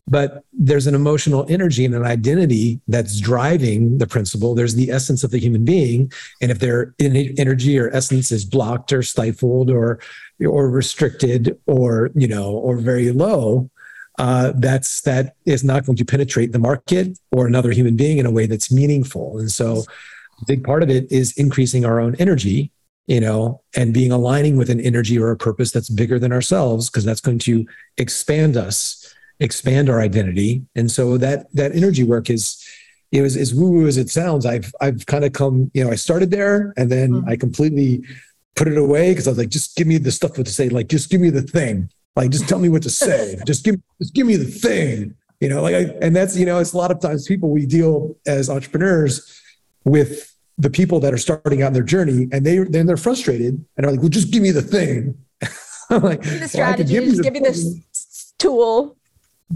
But there's an emotional energy and an identity that's driving the principle. There's the essence of the human being, and if their energy or essence is blocked or stifled or or restricted or you know or very low, uh, that's that is not going to penetrate the market or another human being in a way that's meaningful. And so, a big part of it is increasing our own energy, you know, and being aligning with an energy or a purpose that's bigger than ourselves, because that's going to expand us, expand our identity. And so that that energy work is. It was as woo woo as it sounds. I've I've kind of come, you know, I started there and then mm-hmm. I completely put it away because I was like, just give me the stuff to say, like, just give me the thing like, just tell me what to say. *laughs* just give, just give me the thing. You know, like, I, and that's you know, it's a lot of times people we deal as entrepreneurs with the people that are starting out their journey, and they then they're frustrated and are like, well, just give me the thing. *laughs* I'm like, the strategy, well, give just give me this tool.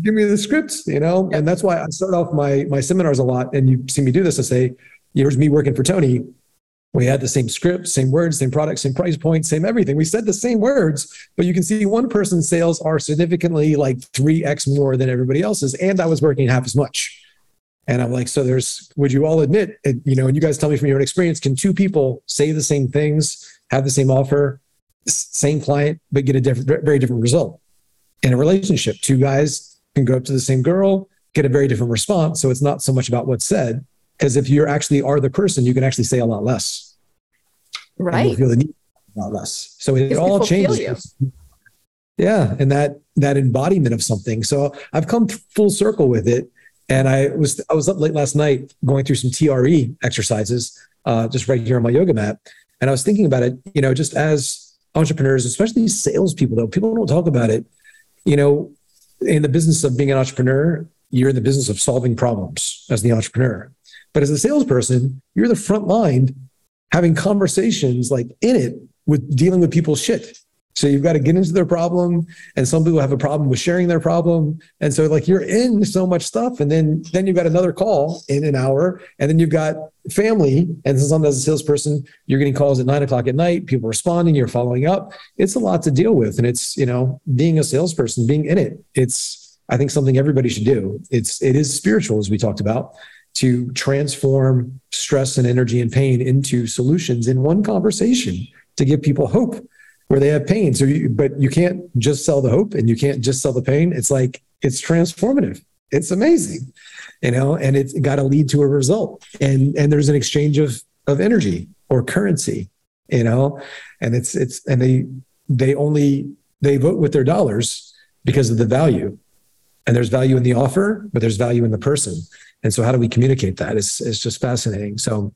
give me the scripts, you know? And that's why I start off my my seminars a lot. And you see me do this. I say, here's me working for Tony. We had the same script, same words, same product, same price point, same everything. We said the same words, but you can see one person's sales are significantly like 3x more than everybody else's. And I was working half as much. And I'm like, so there's, would you all admit, and, you know, and you guys tell me from your own experience, can two people say the same things, have the same offer, same client, but get a different, very different result in a relationship? Two guys can go up to the same girl, get a very different response. So it's not so much about what's said, because if you actually are the person, you can actually say a lot less. Right. feel the need a lot less. So it, it all changes. Yeah. And that that embodiment of something. So I've come full circle with it. And I was I was up late last night going through some TRE exercises, uh, just right here on my yoga mat. And I was thinking about it, you know, just as entrepreneurs, especially salespeople, though, people don't talk about it. You know, in the business of being an entrepreneur, you're in the business of solving problems as the entrepreneur. But as a salesperson, you're the front line having conversations like in it with dealing with people's shit. So you've got to get into their problem, and some people have a problem with sharing their problem, and so like you're in so much stuff, and then then you've got another call in an hour, and then you've got family, and sometimes as a salesperson, you're getting calls at nine o'clock at night, people responding, you're following up. It's a lot to deal with, and it's you know being a salesperson, being in it. It's I think something everybody should do. It's it is spiritual as we talked about to transform stress and energy and pain into solutions in one conversation to give people hope where they have pain. So, you, but you can't just sell the hope and you can't just sell the pain. It's like it's transformative. It's amazing, you know, and it's got to lead to a result. And and there's an exchange of of energy or currency, you know, and it's it's and they they only they vote with their dollars because of the value. And there's value in the offer, but there's value in the person. And so how do we communicate that? It's, it's just fascinating. So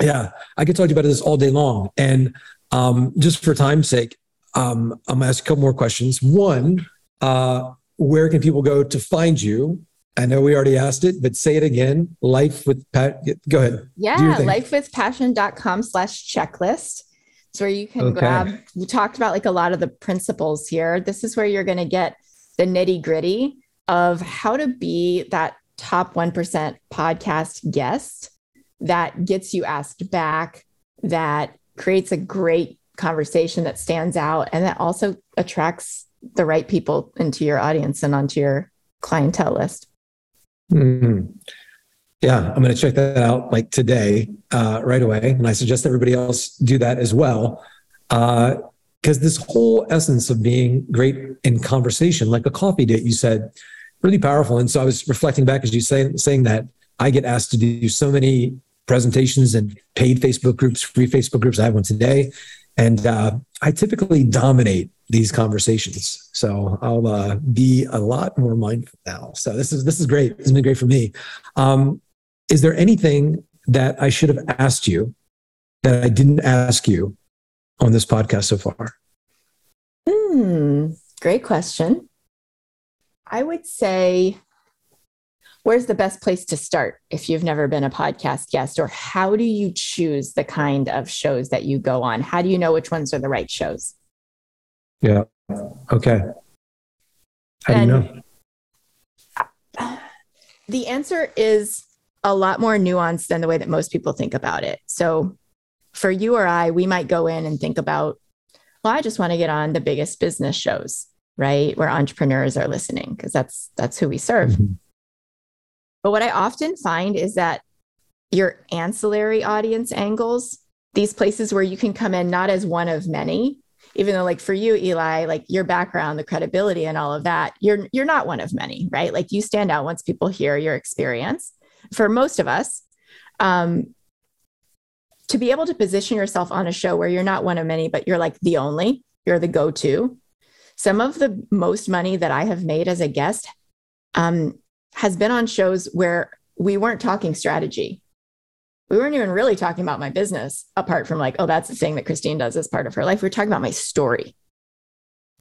yeah, I could talk to you about this all day long. And um, just for time's sake, um, I'm gonna ask a couple more questions. One, uh, where can people go to find you? I know we already asked it, but say it again. Life with Pat. Go ahead. Yeah, lifewithpassion.com slash checklist. It's where you can okay. grab. We talked about like a lot of the principles here. This is where you're going to get the nitty gritty of how to be that top 1% podcast guest that gets you asked back, that creates a great conversation that stands out, and that also attracts the right people into your audience and onto your clientele list. Mm-hmm. Yeah, I'm going to check that out like today, uh, right away. And I suggest everybody else do that as well. Because uh, this whole essence of being great in conversation, like a coffee date, you said, really powerful. And so I was reflecting back as you say saying that I get asked to do so many presentations and paid Facebook groups, free Facebook groups. I have one today, and uh, I typically dominate these conversations. So I'll uh, be a lot more mindful now. So this is this is great. It's been great for me. Um, is there anything that I should have asked you that I didn't ask you on this podcast so far? Hmm, great question. I would say, where's the best place to start if you've never been a podcast guest? Or how do you choose the kind of shows that you go on? How do you know which ones are the right shows? Yeah. Okay. How and do you know? The answer is a lot more nuanced than the way that most people think about it. So, for you or I, we might go in and think about, well, I just want to get on the biggest business shows right? Where entrepreneurs are listening because that's that's who we serve. Mm-hmm. But what I often find is that your ancillary audience angles, these places where you can come in not as one of many, even though like for you Eli, like your background, the credibility and all of that, you're you're not one of many, right? Like you stand out once people hear your experience. For most of us, um, to be able to position yourself on a show where you're not one of many, but you're like the only, you're the go-to, some of the most money that I have made as a guest um, has been on shows where we weren't talking strategy. We weren't even really talking about my business, apart from like, oh, that's the thing that Christine does as part of her life. We are talking about my story.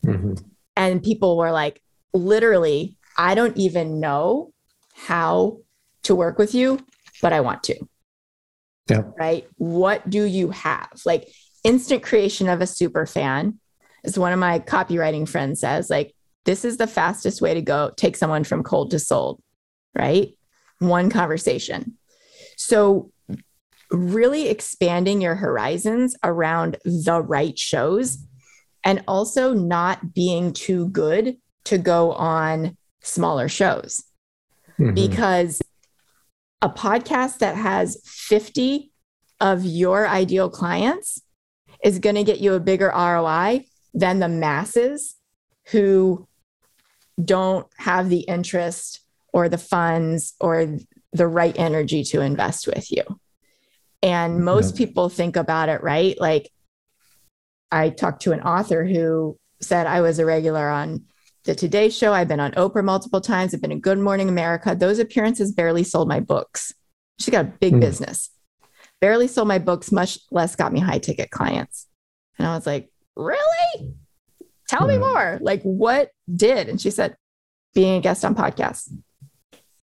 Mm-hmm. And people were like, literally, I don't even know how to work with you, but I want to. Yeah. Right. What do you have? Like instant creation of a super fan as one of my copywriting friends says, like this is the fastest way to go take someone from cold to sold, right? One conversation. So, really expanding your horizons around the right shows and also not being too good to go on smaller shows. Mm-hmm. Because a podcast that has 50 of your ideal clients is going to get you a bigger ROI than the masses who don't have the interest or the funds or the right energy to invest with you. And most yeah. people think about it, right? Like I talked to an author who said I was a regular on the Today Show. I've been on Oprah multiple times. I've been in Good Morning America. Those appearances barely sold my books. She got a big mm. business. Barely sold my books, much less got me high ticket clients. And I was like, really? Tell me more. Like, what did? And she said, being a guest on podcasts.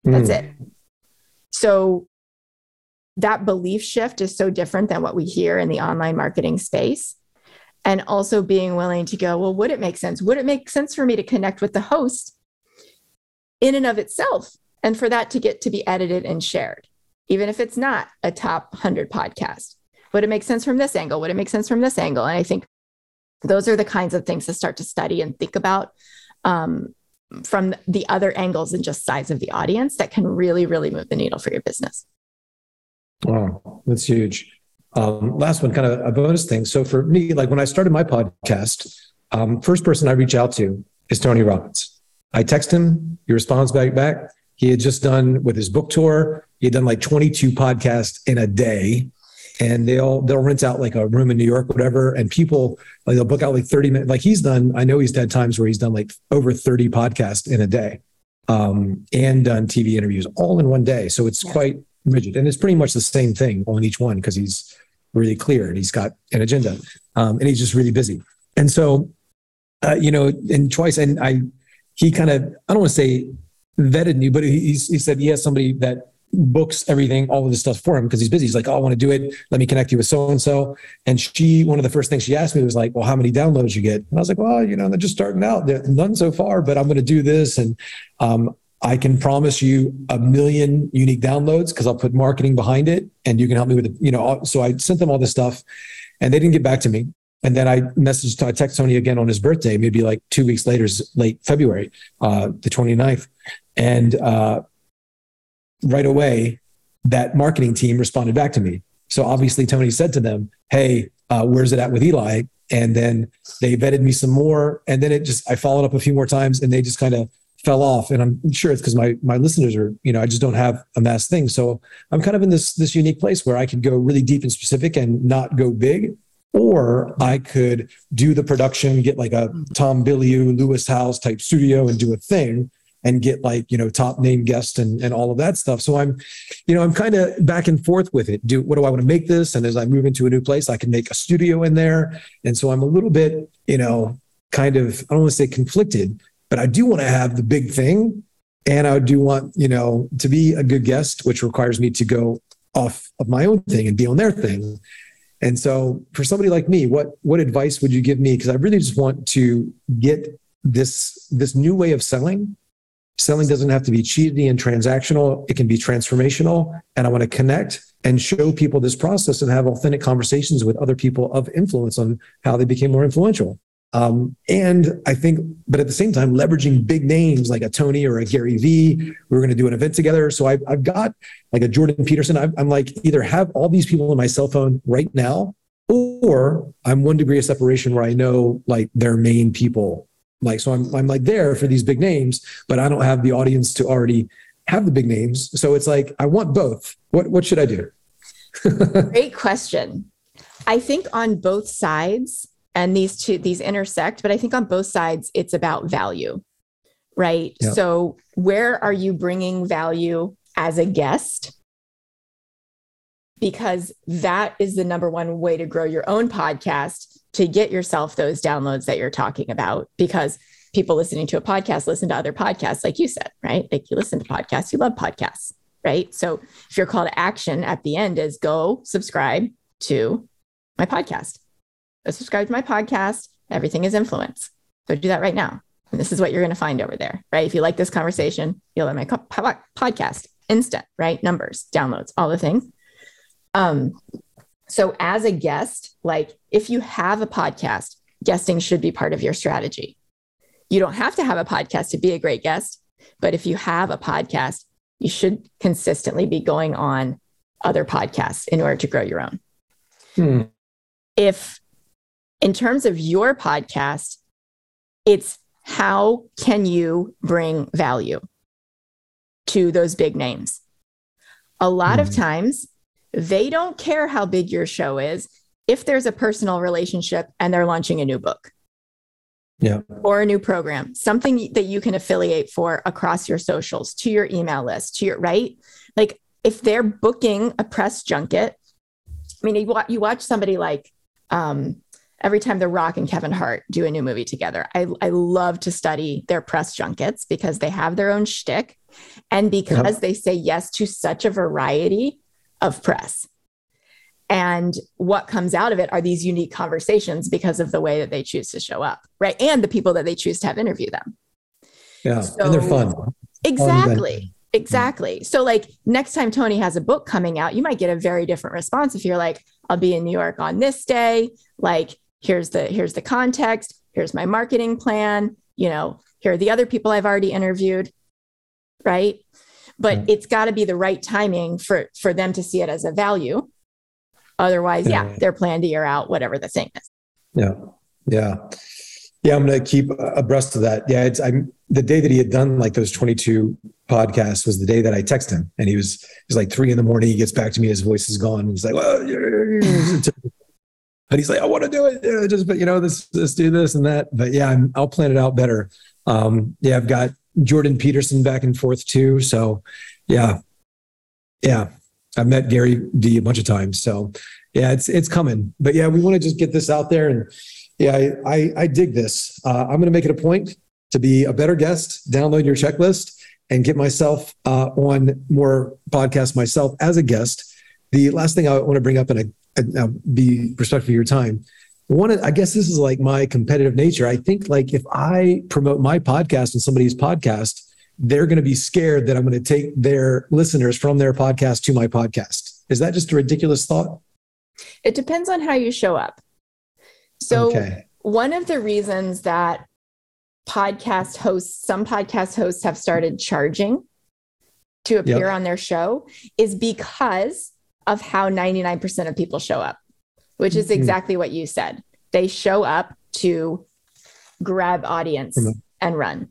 That's mm. it. So that belief shift is so different than what we hear in the online marketing space. And also being willing to go, well, would it make sense? Would it make sense for me to connect with the host in and of itself and for that to get to be edited and shared? even if it's not a top 100 podcast. Would it make sense from this angle? Would it make sense from this angle? And I think those are the kinds of things to start to study and think about um, from the other angles and just size of the audience that can really, really move the needle for your business. Wow, that's huge. Um, last one, kind of a bonus thing. So for me, like when I started my podcast, um, first person I reach out to is Tony Robbins. I text him, he responds back back. He had just done with his book tour. He had done like 22 podcasts in a day. And they'll they'll rent out like a room in New York, whatever, and people like they'll book out like 30 minutes. Like he's done, I know he's had times where he's done like over 30 podcasts in a day, um, and done TV interviews all in one day. So it's yeah. quite rigid, and it's pretty much the same thing on each one because he's really clear and he's got an agenda, um, and he's just really busy. And so, uh, you know, and twice, and I, he kind of I don't want to say vetted me, but he, he said he has somebody that books everything, all of this stuff for him because he's busy. He's like, oh, I want to do it. Let me connect you with so and so. And she, one of the first things she asked me was like, well, how many downloads you get? And I was like, well, you know, they're just starting out. They're none so far, but I'm going to do this. And um, I can promise you a million unique downloads because I'll put marketing behind it and you can help me with it. You know, so I sent them all this stuff and they didn't get back to me. And then I messaged, I text Tony again on his birthday, maybe like two weeks later, late February, uh, the 29th. And uh, right away, that marketing team responded back to me. So obviously, Tony said to them, Hey, uh, where's it at with Eli? And then they vetted me some more. And then it just, I followed up a few more times and they just kind of fell off. And I'm sure it's because my, my listeners are, you know, I just don't have a mass thing. So I'm kind of in this, this unique place where I can go really deep and specific and not go big. Or I could do the production, get like a Tom Bilyeu, Lewis Howes type studio and do a thing and get like you know top name guests and and all of that stuff. So i'm you know i'm kind of back and forth with it. Do what do i want to make this? And as i move into a new place i can make a studio in there. And so i'm a little bit you know kind of i don't want to say conflicted but i do want to have the big thing. And i do want you know to be a good guest which requires me to go off of my own thing and be on their thing. And so for somebody like me what what advice would you give me? Because i really just want to get this this new way of selling Selling doesn't have to be cheesy and transactional. It can be transformational. And I want to connect and show people this process and have authentic conversations with other people of influence on how they became more influential. Um, and I think, but at the same time, leveraging big names like a Tony or a Gary Vee. We are going to do an event together. So I've, I've got like a Jordan Peterson. i I'm like either have all these people on my cell phone right now, or I'm one degree of separation where I know like their main people like, so I'm, I'm like there for these big names, but I don't have the audience to already have the big names. So it's like, I want both. What, what should I do? *laughs* Great question. I think on both sides, and these two, these intersect, but I think on both sides, it's about value, right? Yep. So where are you bringing value as a guest? Because that is the number one way to grow your own podcast to get yourself those downloads that you're talking about because people listening to a podcast listen to other podcasts like you said right like you listen to podcasts you love podcasts right so if your call to action at the end is go subscribe to my podcast go subscribe to my podcast everything is influence so do that right now And this is what you're going to find over there, right? If you like this conversation, you'll like my co- podcast, instant, right? Numbers, downloads, all the things. Um, so as a guest, like if you have a podcast, guesting should be part of your strategy. You don't have to have a podcast to be a great guest, but if you have a podcast, you should consistently be going on other podcasts in order to grow your own. Hmm. If, in terms of your podcast, it's how can you bring value to those big names? A lot hmm. of times, they don't care how big your show is if there's a personal relationship and they're launching a new book. Yeah. Or a new program something that you can affiliate for across your socials to your email list to your right? Like if they're booking a press junket i mean you watch, you watch somebody like um, every time the rock and kevin hart do a new movie together. I, I love to study their press junkets because they have their own shtick. And because they say yes to such a variety of press and what comes out of it are these unique conversations because of the way that they choose to show up, right? And the people that they choose to have interview them. Yeah. So, and they're fun. Exactly. Exactly. So, like next time Tony has a book coming out, you might get a very different response if you're like, I'll be in New York on this day. Like, here's the here's the context. Here's my marketing plan. You know, here are the other people I've already interviewed. Right. But yeah. it's got to be the right timing for for them to see it as a value Otherwise, yeah, yeah they're planned a year out, whatever the thing is. Yeah. Yeah. Yeah, I'm going to keep abreast of that. Yeah, it's I'm the day that he had done like those 22 podcasts was the day that I texted him, and he was was like three in the morning. He gets back to me, his voice is gone. He's like, well, but he's like, I want to do it. Just but you know, this let's do this and that. But yeah, i will plan it out better. Um, yeah, I've got Jordan Peterson back and forth too. So yeah, yeah, I've met Gary Vee a bunch of times. So yeah, it's it's coming. But yeah, we want to just get this out there. And yeah, I I, I dig this. Uh, I'm going to make it a point to be a better guest. Download your checklist and get myself uh, on more podcasts myself as a guest. The last thing I want to bring up, and I, I be respectful of your time. One, I guess this is like my competitive nature. I think like if I promote my podcast and somebody's podcast, they're going to be scared that I'm going to take their listeners from their podcast to my podcast. Is that just a ridiculous thought? It depends on how you show up. So, okay. one of the reasons that podcast hosts, some podcast hosts have started charging to appear yep. on their show is because of how 99% of people show up, which is mm-hmm. exactly what you said. They show up to grab audience mm-hmm. and run,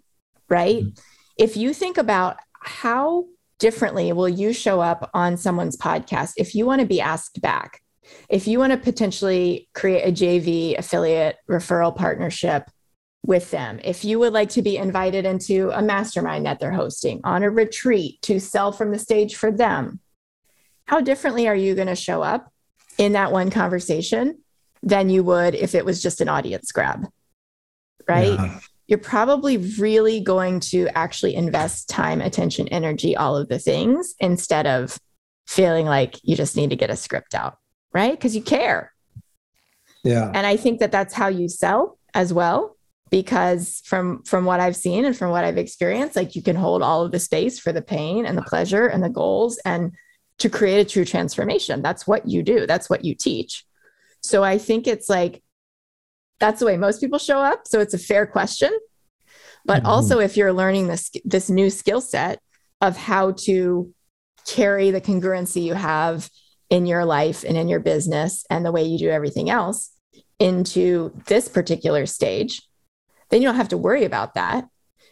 right? Mm-hmm if you think about how differently will you show up on someone's podcast if you want to be asked back if you want to potentially create a jv affiliate referral partnership with them if you would like to be invited into a mastermind that they're hosting on a retreat to sell from the stage for them how differently are you going to show up in that one conversation than you would if it was just an audience grab right yeah you're probably really going to actually invest time, attention, energy, all of the things instead of feeling like you just need to get a script out, right? Because you care. Yeah. And I think that that's how you sell as well because from from what I've seen and from what I've experienced, like you can hold all of the space for the pain and the pleasure and the goals and to create a true transformation. That's what you do. That's what you teach. So I think it's like that's the way most people show up. So it's a fair question. But mm-hmm. also, if you're learning this this new skill set of how to carry the congruency you have in your life and in your business and the way you do everything else into this particular stage, then you don't have to worry about that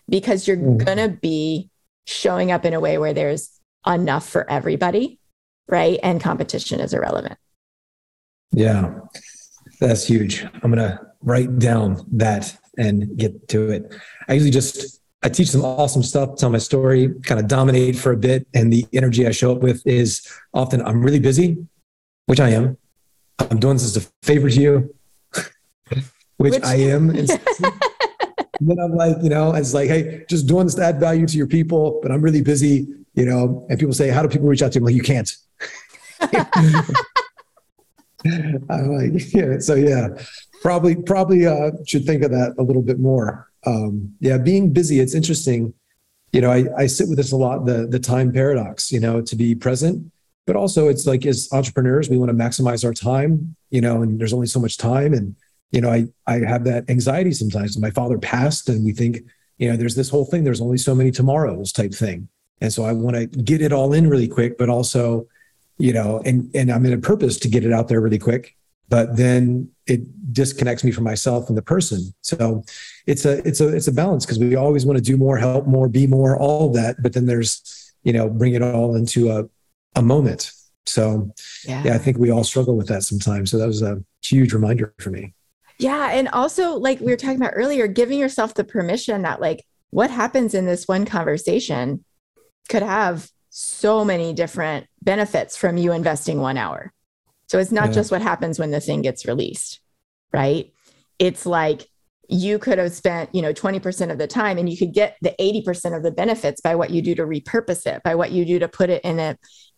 because you're mm-hmm. going to be showing up in a way where there's enough for everybody, right? And competition is irrelevant. Yeah, that's huge. I'm going to write down that and get to it. I usually just I teach some awesome stuff, tell my story, kind of dominate for a bit, and the energy I show up with is often I'm really busy, which I am. I'm doing this as a favor to you, *laughs* which, which, I am. and *laughs* then I'm like, you know, it's like, hey, just doing this to add value to your people, but I'm really busy, you know. And people say, how do people reach out to you? I'm like, you can't. *laughs* I'm like, yeah. So yeah, probably probably uh, should think of that a little bit more. um, yeah, being busy. It's interesting. You know, I, I sit with this a lot. The the time paradox. You know, to be present, but also it's like as entrepreneurs, we want to maximize our time. You know, and there's only so much time, and you know, I I have that anxiety sometimes. My father passed, and we think, you know, there's this whole thing. There's only so many tomorrows type thing, and so I want to get it all in really quick, but also, you know, and and I'm in a purpose to get it out there really quick but then it disconnects me from myself and the person. So it's a it's a it's a balance because we always want to do more, help more, be more, all that. But then there's you know bring it all into a a moment. So yeah. yeah, I think we all struggle with that sometimes. So that was a huge reminder for me. Yeah, and also like we were talking about earlier, giving yourself the permission that like what happens in this one conversation could have so many different benefits from you investing one hour so it's not yeah. just what happens when the thing gets released, right? It's like you could have spent, you know, 20% of the time and you could get the 80% of the benefits by what you do to repurpose it, by what you do to put it in a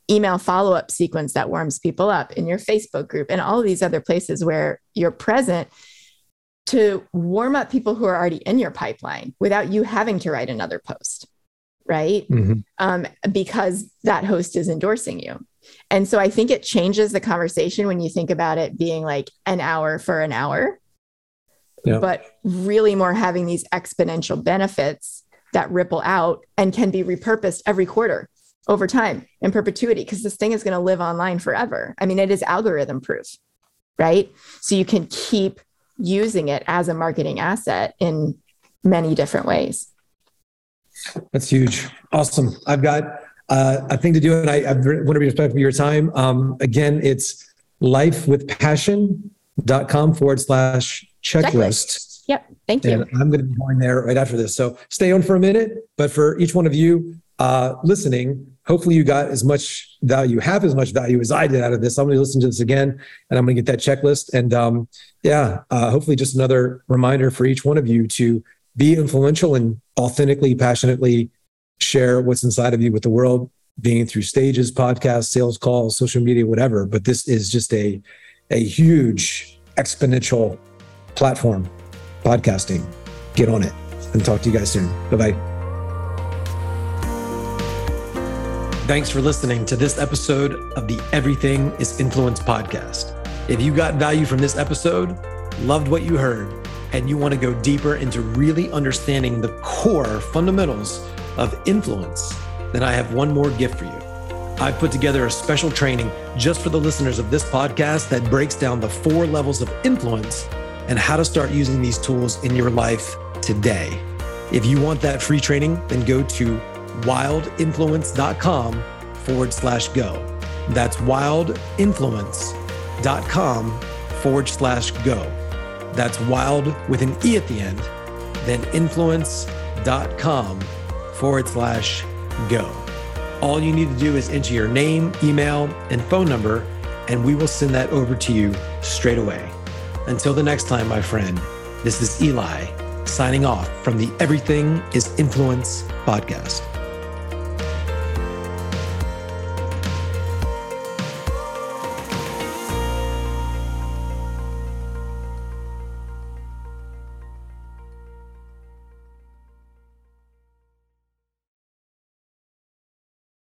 email follow-up sequence that warms people up in your Facebook group and all of these other places where you're present to warm up people who are already in your pipeline without you having to write another post right mm-hmm. um, because that host is endorsing you and so I think it changes the conversation when you think about it being like an hour for an hour, yeah. but really more having these exponential benefits that ripple out and can be repurposed every quarter over time in perpetuity because this thing is going to live online forever. I mean, it is algorithm proof, right? So you can keep using it as a marketing asset in many different ways. That's huge. Awesome. I've got uh, a thing to do. And I, I want to be respectful of your time. Um, again, it's lifewithpassion.com forward slash checklist. Yep. Thank you. And I'm going to be going there right after this. So stay on for a minute. But for each one of you uh, listening, hopefully you got as much value, have as much value as I did out of this. I'm going to listen to this again and I'm going to get that checklist. And um, yeah, uh, hopefully just another reminder for each one of you to be influential and authentically, passionately share what's inside of you with the world, being through stages, podcasts, sales calls, social media, whatever. But this is just a, a huge exponential platform, podcasting. Get on it and talk to you guys soon. Bye bye. Thanks for listening to this episode of the Everything is Influence podcast. If you got value from this episode, loved what you heard, and you want to go deeper into really understanding the core fundamentals of influence, then I have one more gift for you. I've put together a special training just for the listeners of this podcast that breaks down the four levels of influence and how to start using these tools in your life today. If you want that free training, then go to wildeinfluence.com forward slash go. That's wildeinfluence.com forward slash go. That's wild with an E at the end, then influence.com forward slash go. All you need to do is enter your name, email, and phone number, and we will send that over to you straight away. Until the next time, my friend, this is Eli signing off from the Everything is Influence podcast.